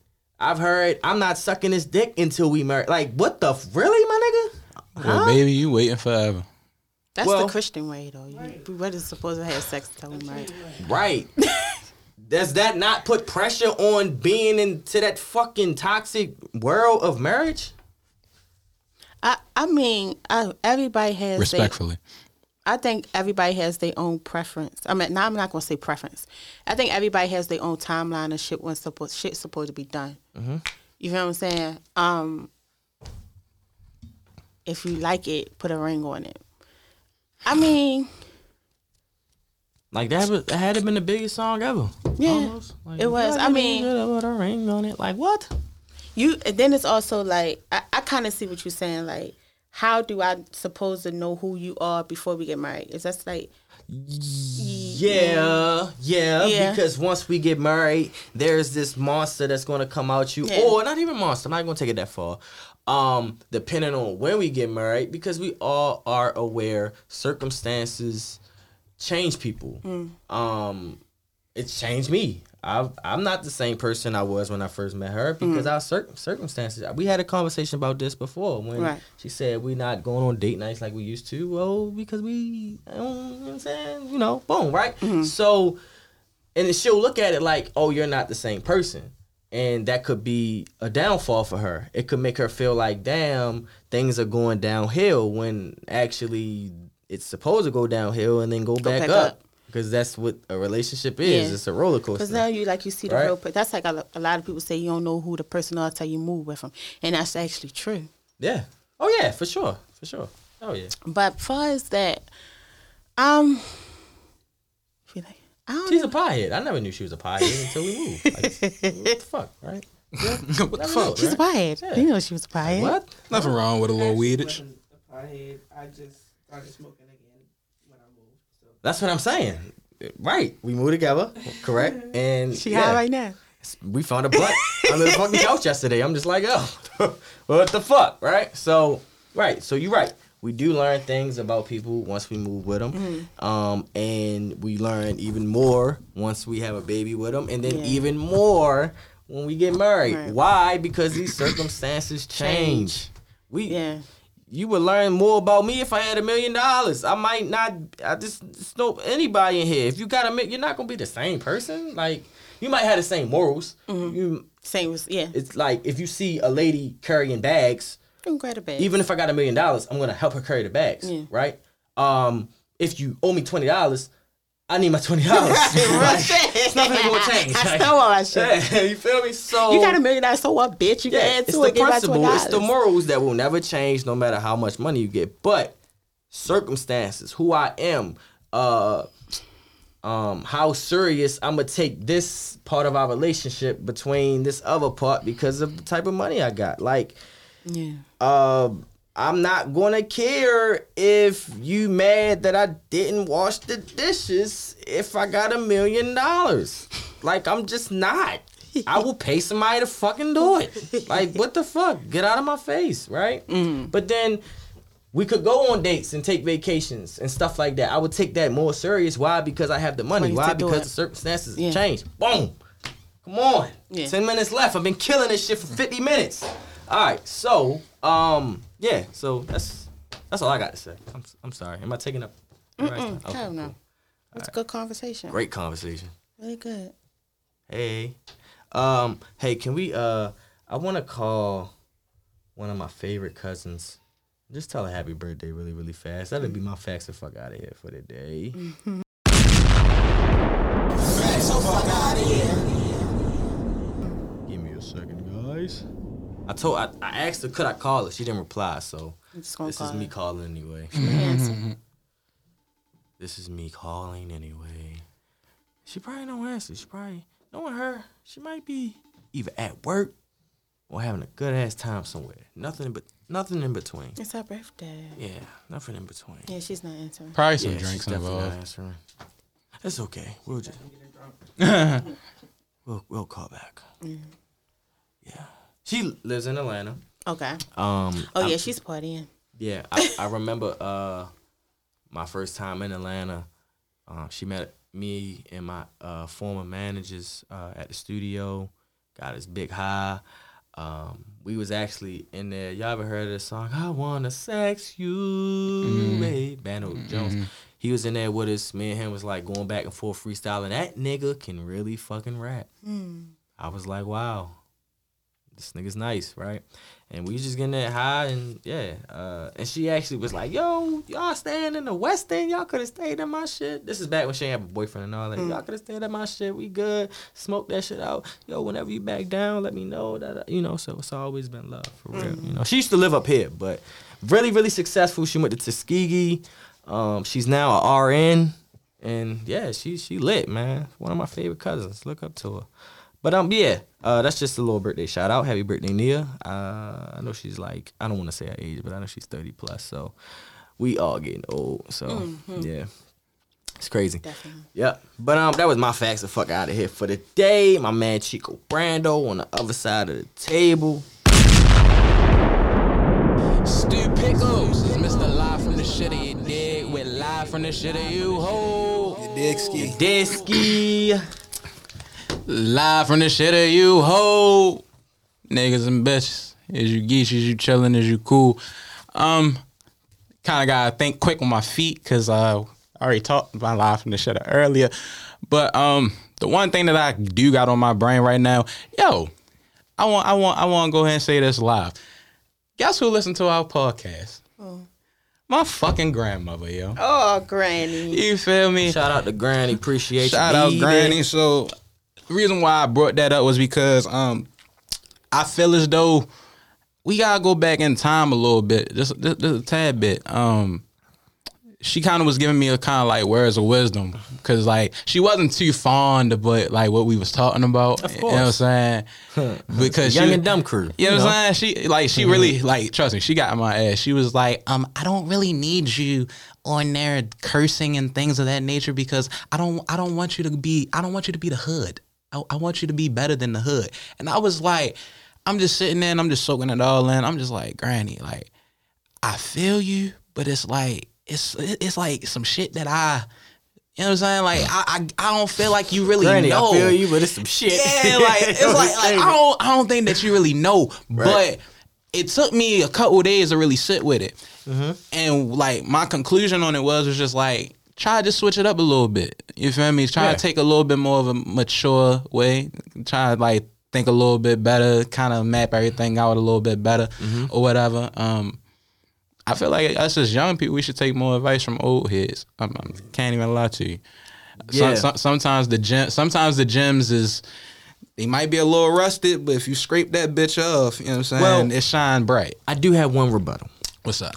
I've heard, "I'm not sucking his dick until we married." Like, what the f- really, my nigga? Well, baby, you waiting forever. That's Well- the Christian way, though. You, we wasn't supposed to have sex until we married. Right. Does that not put pressure on being into that fucking toxic world of marriage? I, I mean, I, everybody has their- Respectfully. I think everybody has their own preference. I mean, now I'm not gonna say preference. I think everybody has their own timeline of shit when supposed shit's supposed to be done. You know what I'm saying? Um, if you like it, put a ring on it. I mean, Like that was that had it been the biggest song ever. Yeah, Like, it was. I mean- put a ring on it. Like what? you. And then it's also like I, I kind of see what you're saying. Like, how do I supposed to know who you are before we get married? Is that like Yeah, yeah, Yeah. Because once we get married, there's this monster that's gonna come out you, Yeah. or not even monster. I'm not gonna take it that far. Um, depending on when we get married, because we all are aware circumstances change people. Mm. Um, it's changed me. I've, I'm not the same person I was when I first met her because Mm. our cir- circumstances. We had a conversation about this before when Right. she said we're not going on date nights like we used to. Well, because we, you know, what I'm saying, you know, boom, right? So, and then she'll look at it like, oh, you're not the same person. And that could be a downfall for her. It could make her feel like, damn, things are going downhill when actually it's supposed to go downhill and then go, back, back up. up. Because that's what a relationship is. Yeah. It's a roller coaster. Because now you like you see the Right. real. per- That's like a, a lot of people say you don't know who the person are until you move with them, and that's actually true. yeah. Oh yeah, for sure, for sure. Oh yeah. But far as that, um, feel like I don't. She's know. a piehead. I never knew she was a piehead until we moved. Like, what the fuck, right? what the fuck? knew, She's a right? piehead. Yeah. You know she was a piehead. What? Nothing wrong with a little weedage. wasn't. I just started smoking again when I moved. So That's what I'm saying. Right. We moved together, correct? And She yeah, high right now. we found a butt under the fucking couch yesterday. I'm just like, oh, what the fuck, right? So, right. So you're right. We do learn things about people once we move with them, Mm-hmm. um, and we learn even more once we have a baby with them, and then Yeah. even more when we get married. Right. Why? Because these circumstances change. We Yeah. You would learn more about me if I had a million dollars. I might not. I just, know anybody in here. If you got a, you're not gonna be the same person. Like you might have the same morals. Mm-hmm. You, Same yeah. it's like if you see a lady carrying bags, You can grab a bag. even if I got a million dollars, I'm gonna help her carry the bags, Yeah. right? Um, if you owe me twenty dollars, I need my twenty dollars. it's nothing gonna change. I stole all that shit. Yeah, you feel me? So You got a million dollars, so what, bitch? You yeah, can add to the it, get my principle, it's the morals that will never change no matter how much money you get. But circumstances, who I am, uh um how serious I'm gonna take this part of our relationship between this other part because of the type of money I got. Like Yeah. uh, I'm not gonna care if you mad that I didn't wash the dishes if I got a million dollars. Like I'm just not. I will pay somebody to fucking do it. Like what the fuck? Get out of my face, right? But then we could go on dates and take vacations and stuff like that. I would take that more serious. Why? Because I have the money. Money Why? Because the circumstances Yeah. change. Boom. Come on. Yeah. Ten minutes left. I've been killing this shit for fifty minutes. All right. So, um, yeah. So that's that's all I got to say. I'm I'm sorry. Am I taking up? time? Okay, Hell no. cool. It's a good conversation. Great conversation. Really good. Hey, um, hey, can we? Uh, I want to call one of my favorite cousins. Just tell her happy birthday really, really fast. That'll be my facts the fuck out of here for the day. Give me a second, guys. I told I, I asked her could I call her. She didn't reply, so I'm just gonna this call is me calling anyway. This is me calling anyway. She probably don't answer. She probably knowing her. She might be either at work or having a good ass time somewhere. Nothing but nothing in between. It's her birthday. Yeah, nothing in between. Yeah, she's not answering. Probably some yeah, drinks she's definitely not involved. answering. It's okay. We'll just we'll we'll call back. Yeah, she lives in Atlanta. Okay. Um. Oh I'm- yeah, she's partying. Yeah, I, I remember uh, my first time in Atlanta. Um, she met me and my uh, former managers uh, at the studio. Got us big high. Um, we was actually in there. Y'all ever heard of this song? I wanna sex you, hey, Bando Jonez. He was in there with us. Me and him was like going back and forth freestyling. That nigga can really fucking rap. I was like, wow, this nigga's nice, right? And we was just getting that high, and yeah. Uh, and she actually was like, "Yo, y'all staying in the West End? Y'all could have stayed in my shit." This is back when she ain't have a boyfriend and all that. Y'all could have stayed in my shit. We good. Smoke that shit out. Yo, whenever you back down, let me know that you know. So it's always been love for real. You know, she used to live up here, but really, really successful. She went to Tuskegee. Um, she's now a RN, and yeah, she she lit, man. One of my favorite cousins. Look up to her. But um, yeah, uh, that's just a little birthday shout out. Happy birthday, Nia. Uh, I know she's like, I don't want to say her age, but I know she's thirty plus. So we all getting old. So yeah, it's crazy. Definitely. Yep. But um, that was my facts. The fuck out of here for the day. My man Chico Brando on the other side of the table. Stu Pickles is Mr. Live from the shit you dig with live from the shit of you hold. Dig ski. Disky. Live from the shit of you hold. Niggas and bitches. Is you geesh, is you chillin', is you cool. Um, kind of gotta think quick on my feet because uh, I already talked about live from the shit of earlier. But um, the one thing that I do got on my brain right now, yo, I want, I want, I want to go ahead and say this live. Guess who listened to our podcast? My fucking grandmother, yo. Oh, Granny. You feel me? Shout out to Granny. Appreciate Shout you. out baby. Granny. So the reason why I brought that up was because um I feel as though we gotta go back in time a little bit, just just, just a tad bit. Um she kind of was giving me a kind of like words of wisdom because like she wasn't too fond of what like what we was talking about. Of You know what I'm course. saying? because Young she, and dumb crew. you know what? I'm saying? She like she really like trust me, she got my ass. She was like, um, I don't really need you on there cursing and things of that nature because I don't I don't want you to be I don't want you to be the hood. I, I want you to be better than the hood. And I was like, I'm just sitting there and I'm just soaking it all in. I'm just like, Granny, like, I feel you, but it's like it's it's like some shit that I you know what I'm saying? Like I I, I don't feel like you really Granny, know. I feel you, but it's some shit. Yeah, like it's like, like I don't I don't think that you really know, Right. but it took me a couple of days to really sit with it, Mm-hmm. and like my conclusion on it was was just like try to just switch it up a little bit. You feel me? Try Yeah. to take a little bit more of a mature way. Try to like think a little bit better, kind of map everything out a little bit better Mm-hmm. or whatever. Um, I feel like us as young people, we should take more advice from old heads. I can't even lie to you. Yeah. some- sometimes the gem, sometimes the gems is they might be a little rusted, but if you scrape that bitch off, you know what I'm saying, Well- it shine bright. I do have one rebuttal. What's up?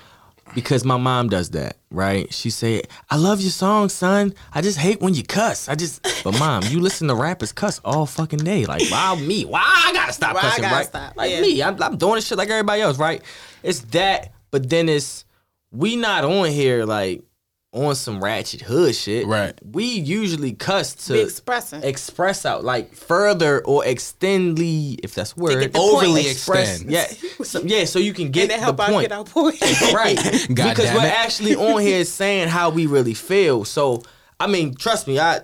Because my mom does that, right? She said, "I love your song, son. I just hate when you cuss. I just." But mom, you listen to rappers cuss all fucking day. Like, why me? Why I gotta stop Why I cussing, gotta right? stop? Like Yeah. me, I'm, I'm doing this shit like everybody else, right? It's that, but then it's we not on here like on some ratchet hood shit. Right. We usually cuss to Be expressing. express out like further or extendly, if that's a word, get point. Overly express. extend. Yeah, so, yeah. So you can get and that help the out point. get our point. right God because damn we're it. actually on here saying how we really feel so i mean trust me i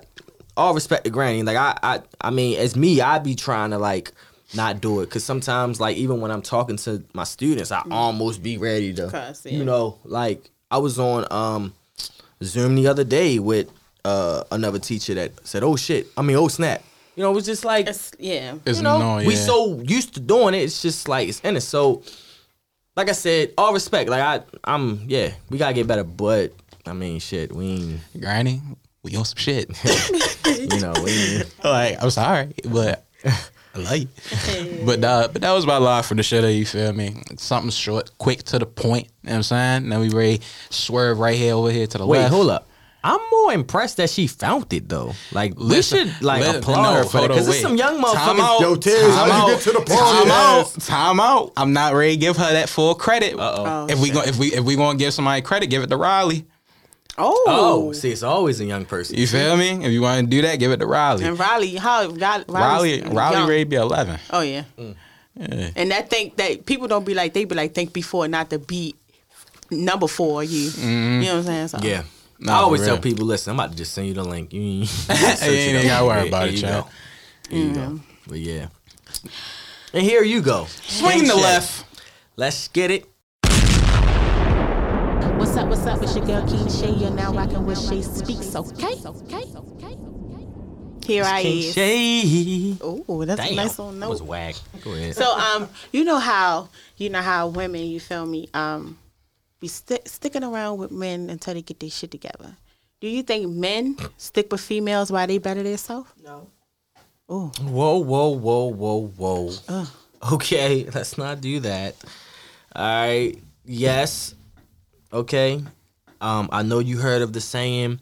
all respect to granny like i i, I mean as me i be trying to like not do it because sometimes like even when i'm talking to my students i almost be ready to Cuss, yeah. you know like i was on um zoom the other day with uh another teacher that said oh shit i mean oh snap you know it was just like It's- yeah. It's you know, annoying. we so used to doing it. It's just like it's in it. So, like I said, all respect. Like I, I'm yeah, we gotta get better. But I mean, shit, we ain't, Granny, we on some shit. you know, we ain't, like, I'm sorry, but I love you. but uh, but that was my lie for the shit. You feel me? Something short, quick to the point. You know what I'm saying? Then we ready swerve right here over here to the wait, left. Wait, hold up. I'm more impressed that she found it though. Like Listen, we should like li- applaud no, her for that hold on, because there's wait. some young Time motherfuckers. out. Yo, Tiz, Time how'd you out. get to the party? Time Yes. out. Time out. I'm not ready to give her that full credit. Uh-oh. If we go, if we if we gonna give somebody credit, give it to Riley. Oh. Oh, see, it's always a young person. You feel me? If you want to do that, give it to Riley. And Riley, how Riley, Riley, Riley, young. ready to be 11. Oh yeah. Mm. Yeah. And that think that people don't be like they be like think before not to be number four you. Mm-hmm. You know what I'm saying? So, Yeah. Nah, I always tell people, listen, I'm about to just send you the link. You ain't, You ain't even gotta worry about it, Here you child. go. Here you go. Mm-hmm. But yeah. And here you go. Swing the left. Let's get it. What's up? What's up? It's your girl King Shay. You're now rocking with Shay Speaks. Okay. Okay. Here I King is. Shay. Oh, that's Damn. a nice little That note. was whack. Go ahead. So um, you know how you know how women, you feel me, um, be sti- sticking around with men until they get their shit together. Do you think men stick with females while they better themselves? No. Oh, Whoa, whoa, whoa, whoa, whoa. Okay, let's not do that. All right. Yes. Okay. Um, I know you heard of the saying,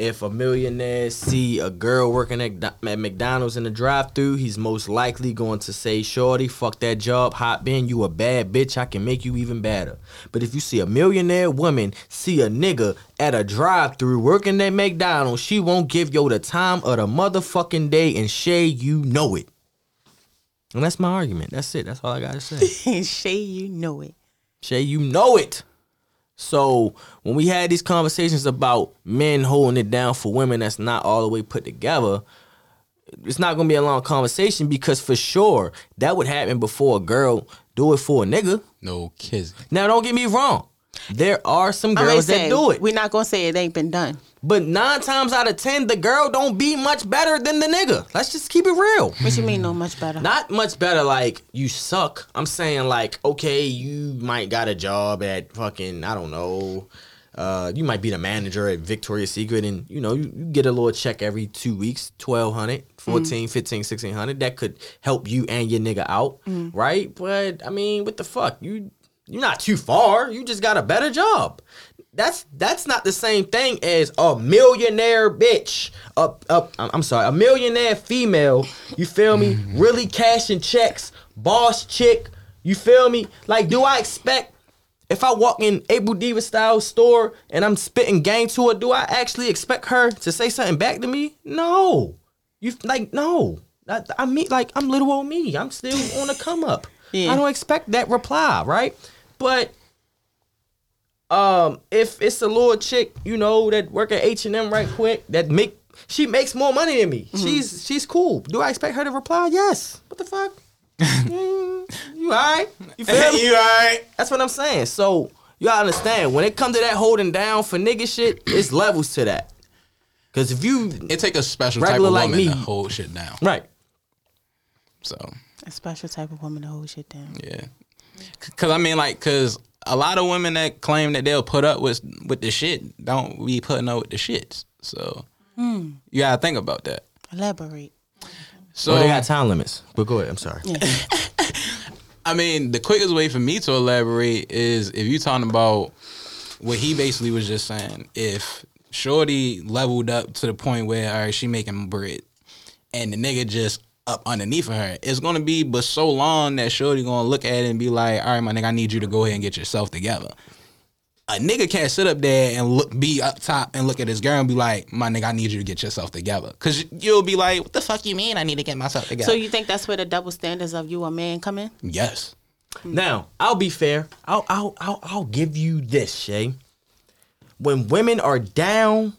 if a millionaire see a girl working at, at McDonald's in the drive-through, he's most likely going to say, "Shorty, fuck that job, hot in. You a bad bitch. I can make you even better." But if you see a millionaire woman see a nigga at a drive-through working at McDonald's, she won't give yo the time of the motherfucking day, and Shay, you know it. And that's my argument. That's it. That's all I gotta say. Shay, you know it. Shay, you know it. So when we had these conversations about men holding it down for women that's not all the way put together, it's not gonna be a long conversation because for sure that would happen before a girl do it for a nigga. No kids. Now don't get me wrong. There are some girls to that say, do it. We're not gonna say it ain't been done. But nine times out of ten, the girl don't be much better than the nigga. Let's just keep it real. What you mean, no much better? Not much better. Like you suck. I'm saying like, okay, you might got a job at fucking I don't know. Uh, you might be the manager at Victoria's Secret and you know you, you get a little check every two weeks 1200 14 15 1600 that could help you and your nigga out right but i mean what the fuck you you're not too far you just got a better job that's that's not the same thing as a millionaire bitch up up I'm sorry a millionaire female you feel me mm-hmm. really cashing checks boss chick you feel me like do I expect if I walk in April Diva style store and I'm spitting gang to her, do I actually expect her to say something back to me? No. You like no. I, I mean like I'm little old me. I'm still on the come up. Yeah. I don't expect that reply, right? But um if it's a little chick, you know, that work at H&M right quick, that make she makes more money than me. She's she's cool. Do I expect her to reply? Yes. What the fuck? Mm, you alright? You feel me? you alright? That's what I'm saying. So you gotta understand when it comes to that holding down for nigga shit, it's levels to that. Cause if you It take a special Regular type like of woman me. to hold shit down. right, So A special type of woman to hold shit down. yeah, cause I mean like, cause a lot of women that claim that they'll put up with with the shit don't be putting up with the shits. So Hmm. you gotta think about that. Elaborate. So so they got time limits. But go ahead. I'm sorry. I mean, the quickest way for me to elaborate is if you talking about what he basically was just saying. If Shorty leveled up to the point where all right, she making bread, and the nigga just up underneath of her, it's gonna be but so long that Shorty gonna look at it and be like, all right, my nigga, I need you to go ahead and get yourself together. A nigga can't sit up there and look, be up top and look at his girl and be like, my nigga, I need you to get yourself together. Cause you'll be like, what the fuck you mean I need to get myself together? So you think that's where the double standards of you a man come in? yes. Hmm. Now, I'll be fair. I'll I'll I'll, I'll give you this, Shay. When women are down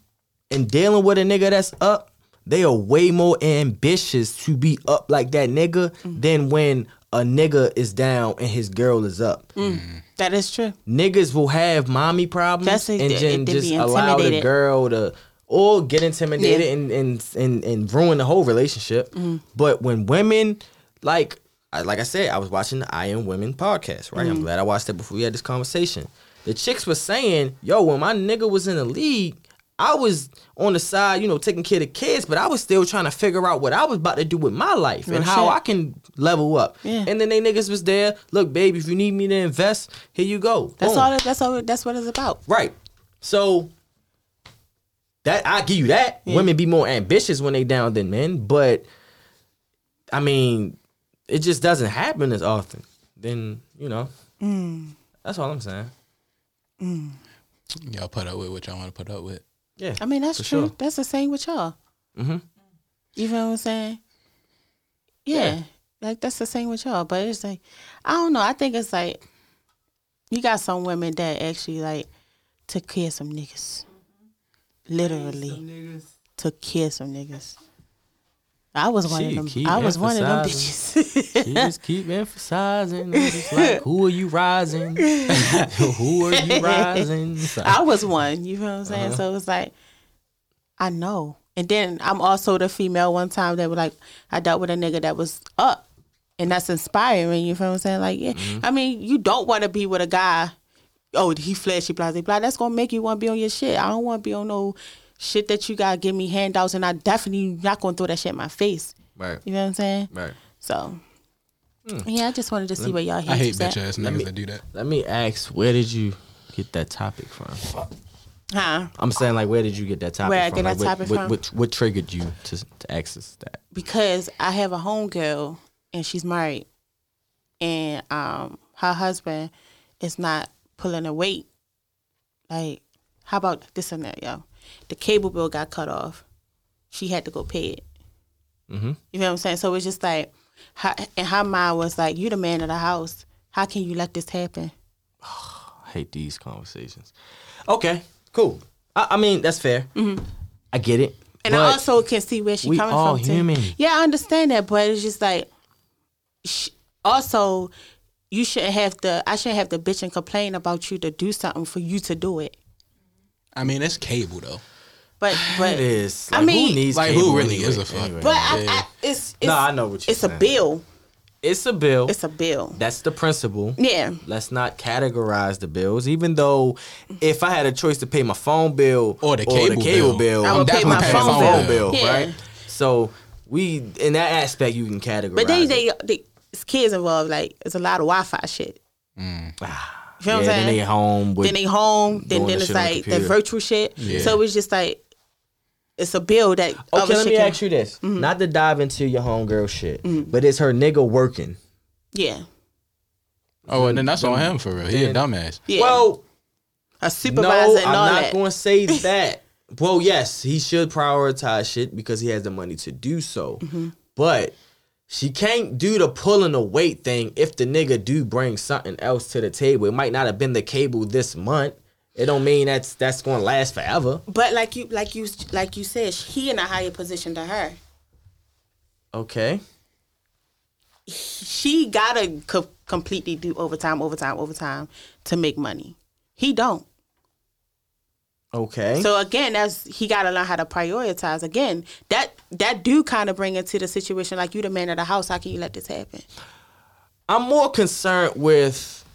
and dealing with a nigga that's up, they are way more ambitious to be up like that nigga mm. than when a nigga is down and his girl is up. Mm. That is true. niggas will have mommy problems it, and then just allow the girl to or get intimidated Yeah. and, and and and ruin the whole relationship. Mm-hmm. But when women like I, like I said, I was watching the I Am Women podcast, right? I'm mm. glad I watched it before we had this conversation. The chicks was saying, "Yo, when my nigga was in the league, I was on the side, you know, taking care of the kids, but I was still trying to figure out what I was about to do with my life and Real how. I can level up." Yeah. And then they niggas was there. Look, baby, if you need me to invest, here you go. That's Boom. all. It, that's all. That's what it's about. Right. So that I give you that. Women be more ambitious when they down than men, but I mean, it just doesn't happen as often. Then you know, mm. that's all I'm saying. Mm. Y'all put up with what y'all want to put up with. Yeah, I mean, that's true. sure. That's the same with y'all. Mm-hmm. You feel what I'm saying? Yeah. Yeah. Like that's the same with y'all. But it's like I don't know. I think it's like you got some women that actually like took care of some niggas. Literally Some niggas. took care of some niggas. I was one She of them. I was one of them bitches. she just keep emphasizing. It's like, who are you rising? who are you rising? I was one. You feel what I'm saying? Uh-huh. So it's like, I know. And then I'm also the female one time that was like, I dealt with a nigga that was up. And that's inspiring. You feel what I'm saying? Like, yeah. Mm-hmm. I mean, you don't want to be with a guy, oh, he flashy, blah, blah, blah. That's going to make you want to be on your shit. I don't want to be on no shit that you got to give me handouts. And I definitely not going to throw that shit in my face. right, You know what I'm saying? right. So, yeah, I just wanted to see where y'all hear. I hate bitch ass niggas that do that. Let me ask, where did you get that topic from? Huh? I'm saying, like, where did you get that topic Where I from? get Like, that topic what, from? What, what triggered you to to access that? because I have a homegirl and she's married, and um, her husband is not pulling her weight. Like, how about this scenario? The cable bill got cut off. She had to go pay it. Mhm. You know what I'm saying? So it's just like, her, and her mind was like, "You the man of the house. How can you let this happen?" I hate these conversations. Okay, cool. I, I mean, that's fair. I get it. Mm-hmm. And I also can see where she's coming all from. too. Yeah, I understand that, but it's just like, sh- also, you shouldn't have to. I shouldn't have to bitch and complain about you to do something for you to do it. I mean, it's cable though. But but It is. I mean- who needs Like, cable who really anyway? is a fuck? Anyway. but I, Yeah. I, it's it's No, I know what you're it's a bill. It's a bill. It's a bill. That's the principle. Yeah. Let's not categorize the bills. Even though, if I had a choice to pay my phone bill Or the cable bill. bill, I I'm would pay my paying phone phone bill. bill, Yeah. right? So we, in that aspect, you can categorize. But then it. they, they it's kids involved. Like it's a lot of Wi-Fi shit. Mm. Ah. You feel yeah, what I'm then saying? they home with then they home. Then then it's shit the like the virtual shit. Yeah. So it's just like it's a bill that. Okay, let me can- ask you this: Mm-hmm. not to dive into your homegirl shit, but is her nigga working? Yeah. Oh, and then that's on him for real. He a dumbass. Yeah. Well, a supervisor no, and I'm not that. going to say that. well, yes, he should prioritize shit because he has the money to do so. Mm-hmm. But she can't do the pulling the weight thing if the nigga do bring something else to the table. It might not have been the cable this month. It don't mean that's that's going to last forever. But like you, like you, like you said, he in a higher position to her. Okay. She gotta co- completely do overtime, overtime, overtime to make money. He don't. Okay. So again, that's he got to learn how to prioritize. Again, that that do kind of bring into the situation like you the man of the house. How can you let this happen? I'm more concerned with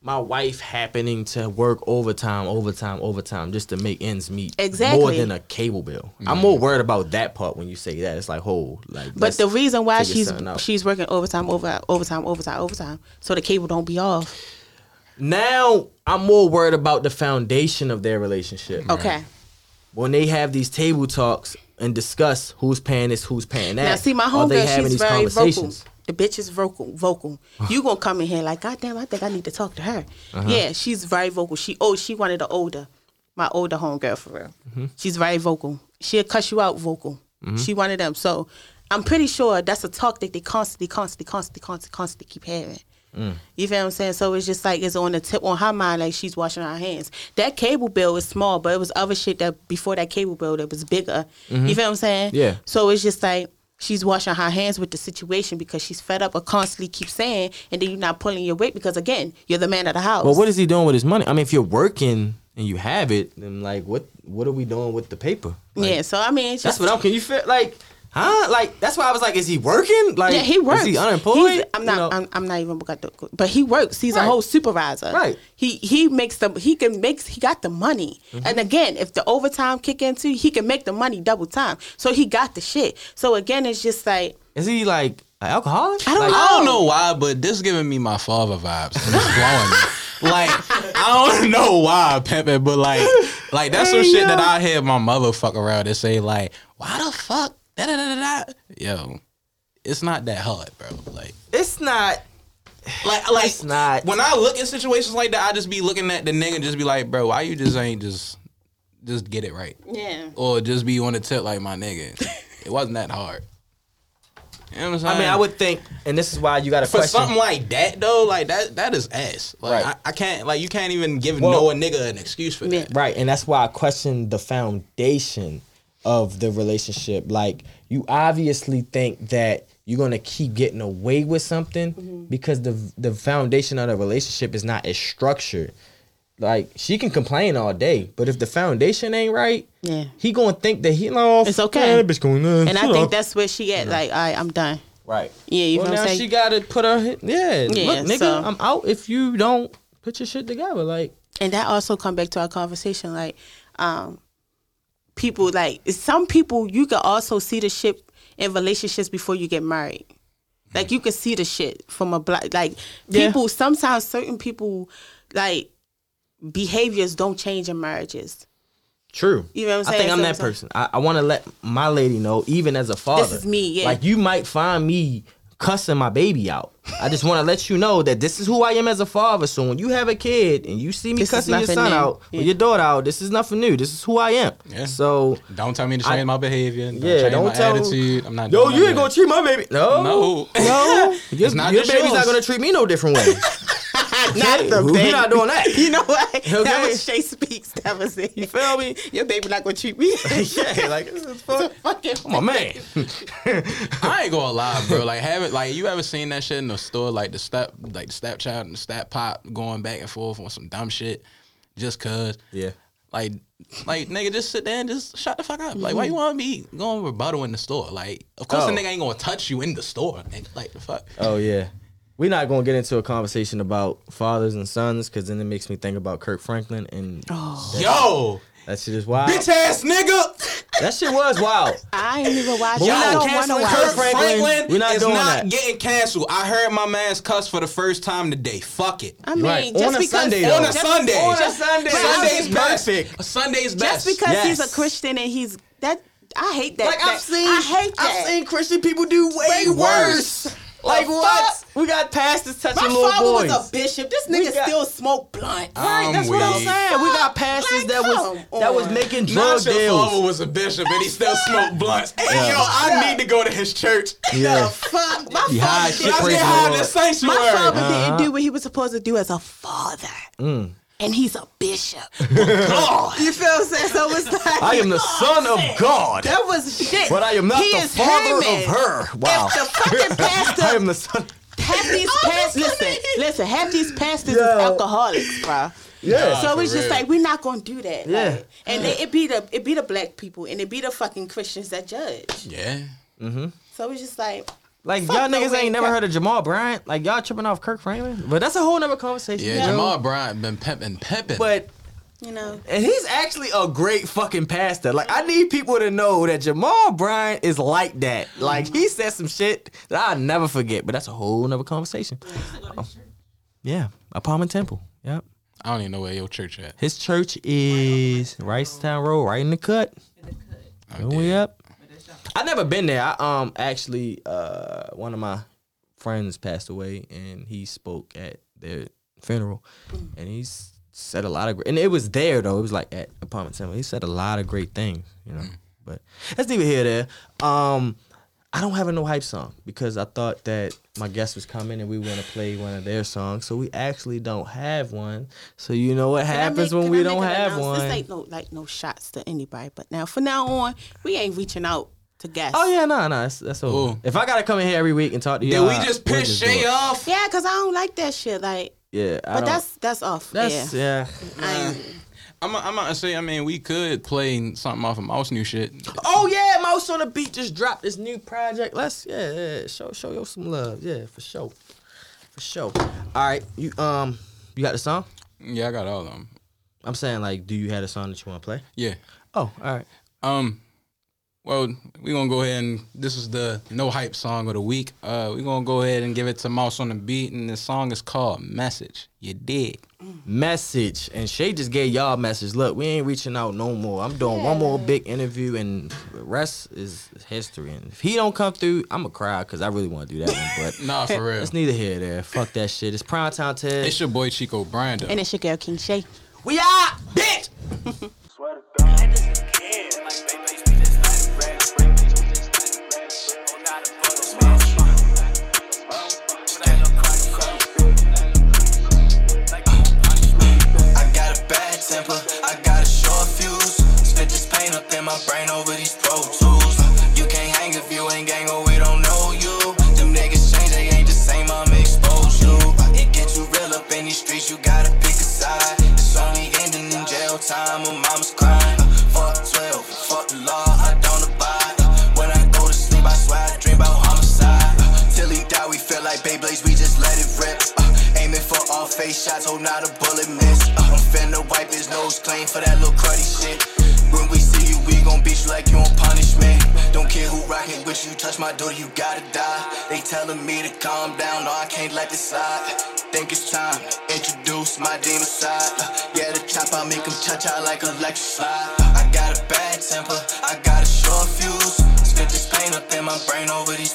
my wife happening to work overtime, overtime, overtime just to make ends meet. Exactly. More than a cable bill. I'm more worried about that part when you say that. It's like, whole like. But the reason why she's she's working overtime, over overtime, overtime, overtime, so the cable don't be off. Now I'm more worried about the foundation of their relationship. Okay. When they have these table talks and discuss who's paying this, who's paying that. Now see, my homegirl, she's these very vocal. The bitch is vocal. Vocal. You gonna come in here like, God damn, I think I need to talk to her. Uh-huh. Yeah, she's very vocal. She oh, she wanted the older, my older homegirl for real. Mm-hmm. She's very vocal. She'll cuss you out vocal. She wanted them. So I'm pretty sure that's a talk that they constantly, constantly, constantly, constantly, constantly keep having. Mm. You feel what I'm saying? So it's just like it's on the tip on her mind, like she's washing her hands. That cable bill is small, but it was other shit that before that cable bill that was bigger. You feel what I'm saying? Mm-hmm. Yeah. So it's just like she's washing her hands with the situation because she's fed up or constantly keep saying, and then you're not pulling your weight because again, you're the man of the house. But what is he doing with his money? I mean, if you're working and you have it, then like, what what are we doing with the paper? Like, yeah. So I mean, it's That's what I'm. Can you feel like? Huh? Like that's why I was like, is he working? Like, Yeah, he works. Is he unemployed? He's- I'm You not. know? I'm, I'm not even got the. But he works. He's Right. a whole supervisor. Right. He he makes the. He can makes. He got the money. Mm-hmm. And again, if the overtime kick in too, he can make the money double time. So he got the shit. So again, it's just like Is he like an alcoholic? I don't Like, know. I don't know why, but this giving me my father vibes. And it's blowing me. Like I don't know why, pimping, but like, like that's some Hey, shit yo. that I hear my mother fuck around and say like, "Why the fuck?" Da, da, da, da, da. Yo, it's not that hard, bro. Like, It's not. like, like It's not. when I look at situations like that, I just be looking at the nigga and just be like, "Bro, why you just ain't just just get it right?" yeah. or just be on the tip like my nigga. it wasn't that hard. You know what I'm saying? I mean, I would think, and this is why you got to for question. something like that though, like that that is ass. Like Right. I, I can't like you can't even give Well- no a nigga an excuse for that. Right, and that's why I question the foundation of the relationship. Like, you obviously think that you're gonna keep getting away with something Mm-hmm. because the the foundation of the relationship is not as structured. Like, she can complain all day, but if the foundation ain't right, Yeah. he gonna think that he oh, It's okay. bitch going, uh, And I think up." that's where she at. Like, all right, I'm done. right. Yeah, you well, know what now she gotta put her yeah. Yeah, look, nigga, so- I'm out if you don't put your shit together. Like, and that also come back to our conversation like um people like some people you can also see the shit in relationships before you get married like you can see the shit from a black like Yeah. people sometimes certain people like behaviors don't change in marriages True. You know what I'm saying? I think? I'm So- that person. I, I want to let my lady know, even as a father. This is me, yeah. Like you might find me cussing my baby out. I just want to let you know that this is who I am as a father. So when you have a kid and you see me This cussing your son new. out Yeah. or your daughter out, this is nothing new. This is who I am. Yeah. So Don't tell me to change I- my behavior. Don't yeah, change don't my tell. attitude. I'm not. Yo, you ain't gonna treat my baby. No, No. no. Your, It's not your baby's not gonna treat me no different way. not the We're not doing that. you know what that Okay. was Shay speaks that was it You feel me? your baby not gonna treat me yeah, like this is fuck. fucking I'm a man. I ain't gonna lie, bro. Like, haven't like you ever seen that shit in the store? Like the step, like the stepchild and the step pop going back and forth on some dumb shit, just cause. Yeah. Like, like nigga, just sit there and just shut the fuck up. Like, why you mm-hmm. want to be going rebuttal in the store? Like, of course Oh. the nigga ain't gonna touch you in the store. Nigga. Like, the fuck. Oh yeah. We're not gonna get into a conversation about fathers and sons because then it makes me think about Kirk Franklin and oh. Yo, that shit is wild. bitch ass nigga. That shit was wild. I ain't even watching. But we I not don't canceling. Kirk Kirk Franklin. Franklin, We're not is doing not that. getting canceled. I heard my man's cuss for the first time today. Fuck it. I mean, Right. just On a because Sunday, On a just- Sunday. On a Sunday. Sunday's perfect. A Sunday's Just best. because he's a Christian and he's that, I hate that. Like that- I've seen, I hate that. I've seen Christian people do way, Way worse. worse. Like The what? fuck? We got pastors touching My little father boys. was a bishop. This nigga got- still smoke blunt. I'm That's what I'm weak. saying. We got pastors Like, that was come that was on. making Not drug your deals. father was a bishop and he still smoked blunts. Hey, Yeah. yo, I need to go to his church. Yeah. Fuck, my He high father shit, did. Praise the high in the sanctuary. My father Uh-huh. didn't do what he was supposed to do as a father. And he's a bishop. God. You feel what I'm saying? So it's like I am the son of God, That was shit. but I am not He the father Haman. of her. Wow. If the fucking pastor I am the son. half these pastors listen, listen, half these pastors Yeah. is alcoholics, bro. Yeah. So for it's just real. like we're not gonna do that. Yeah. like, and they, it be the it be the black people and it be the fucking Christians that judge. Yeah. Mm-hmm. So it's just like Like Fuck y'all no niggas way, ain't never Kirk. heard of Jamal Bryant. Like y'all tripping off Kirk Franklin. But that's a whole nother conversation. Yeah, you? Jamal Bryant been pimping, pimping. But you know. and he's actually a great fucking pastor. Like I need people to know that Jamal Bryant is like that. Like he said some shit that I'll never forget. But that's a whole nother conversation. Oh. Yeah, Empowerment Temple. Yep. I don't even know where your church at. His church is Reisterstown Road, right in the cut. I'm Oh, dead. yep. I never been there. I um actually uh one of my friends passed away and he spoke at their funeral and he said a lot of great and it was there though. It was like at Empowerment Temple. He said a lot of great things, you know. But that's neither here there. Um I don't have a no hype song because I thought that my guest was coming and we want to play one of their songs. So we actually don't have one. So you know what Can happens make- when we don't have one. This ain't no like no shots to anybody, but now for now on, we ain't reaching out to guests. Oh yeah, no, no, that's that's over. Ooh. If I gotta come in here every week and talk to you, Did we just piss do Shay off? Yeah, cause I don't like that shit. Like, Yeah, I but don't- that's that's off. that's yeah. yeah. I ain't- I'm, I'm about to say, I mean, we could play something off of Mouse new shit. Oh yeah, Mouse on the Beat just dropped this new project. Let's yeah, yeah, show show you some love. Yeah, for sure, for sure. All right, you um, you got the song? Yeah, I got all of them. I'm saying like, do you have a song that you want to play? Yeah. Oh, all right. Um, well, we're gonna go ahead and this is the no hype song of the week. Uh, we're gonna go ahead and give it to Mouse on the beat, and the song is called Message. You dig? Message and Shay just gave y'all a message. Look, we ain't reaching out no more. I'm doing one more big interview, and the rest is history. And if he don't come through, I'm a cry because I really want to do that one. But Nah, for real. It's neither here nor there. Fuck that shit. It's prime time Ted. It's your boy Chico Bryan. though. and it's your girl King Shay. we are bitch. gotta die. They telling me to calm down, no, I can't let this slide. Think it's time introduce my demon side. Yeah, the chop, I make him cha-cha like a lecture slide. I got a bad temper, I got a short fuse. Spit this pain up in my brain over these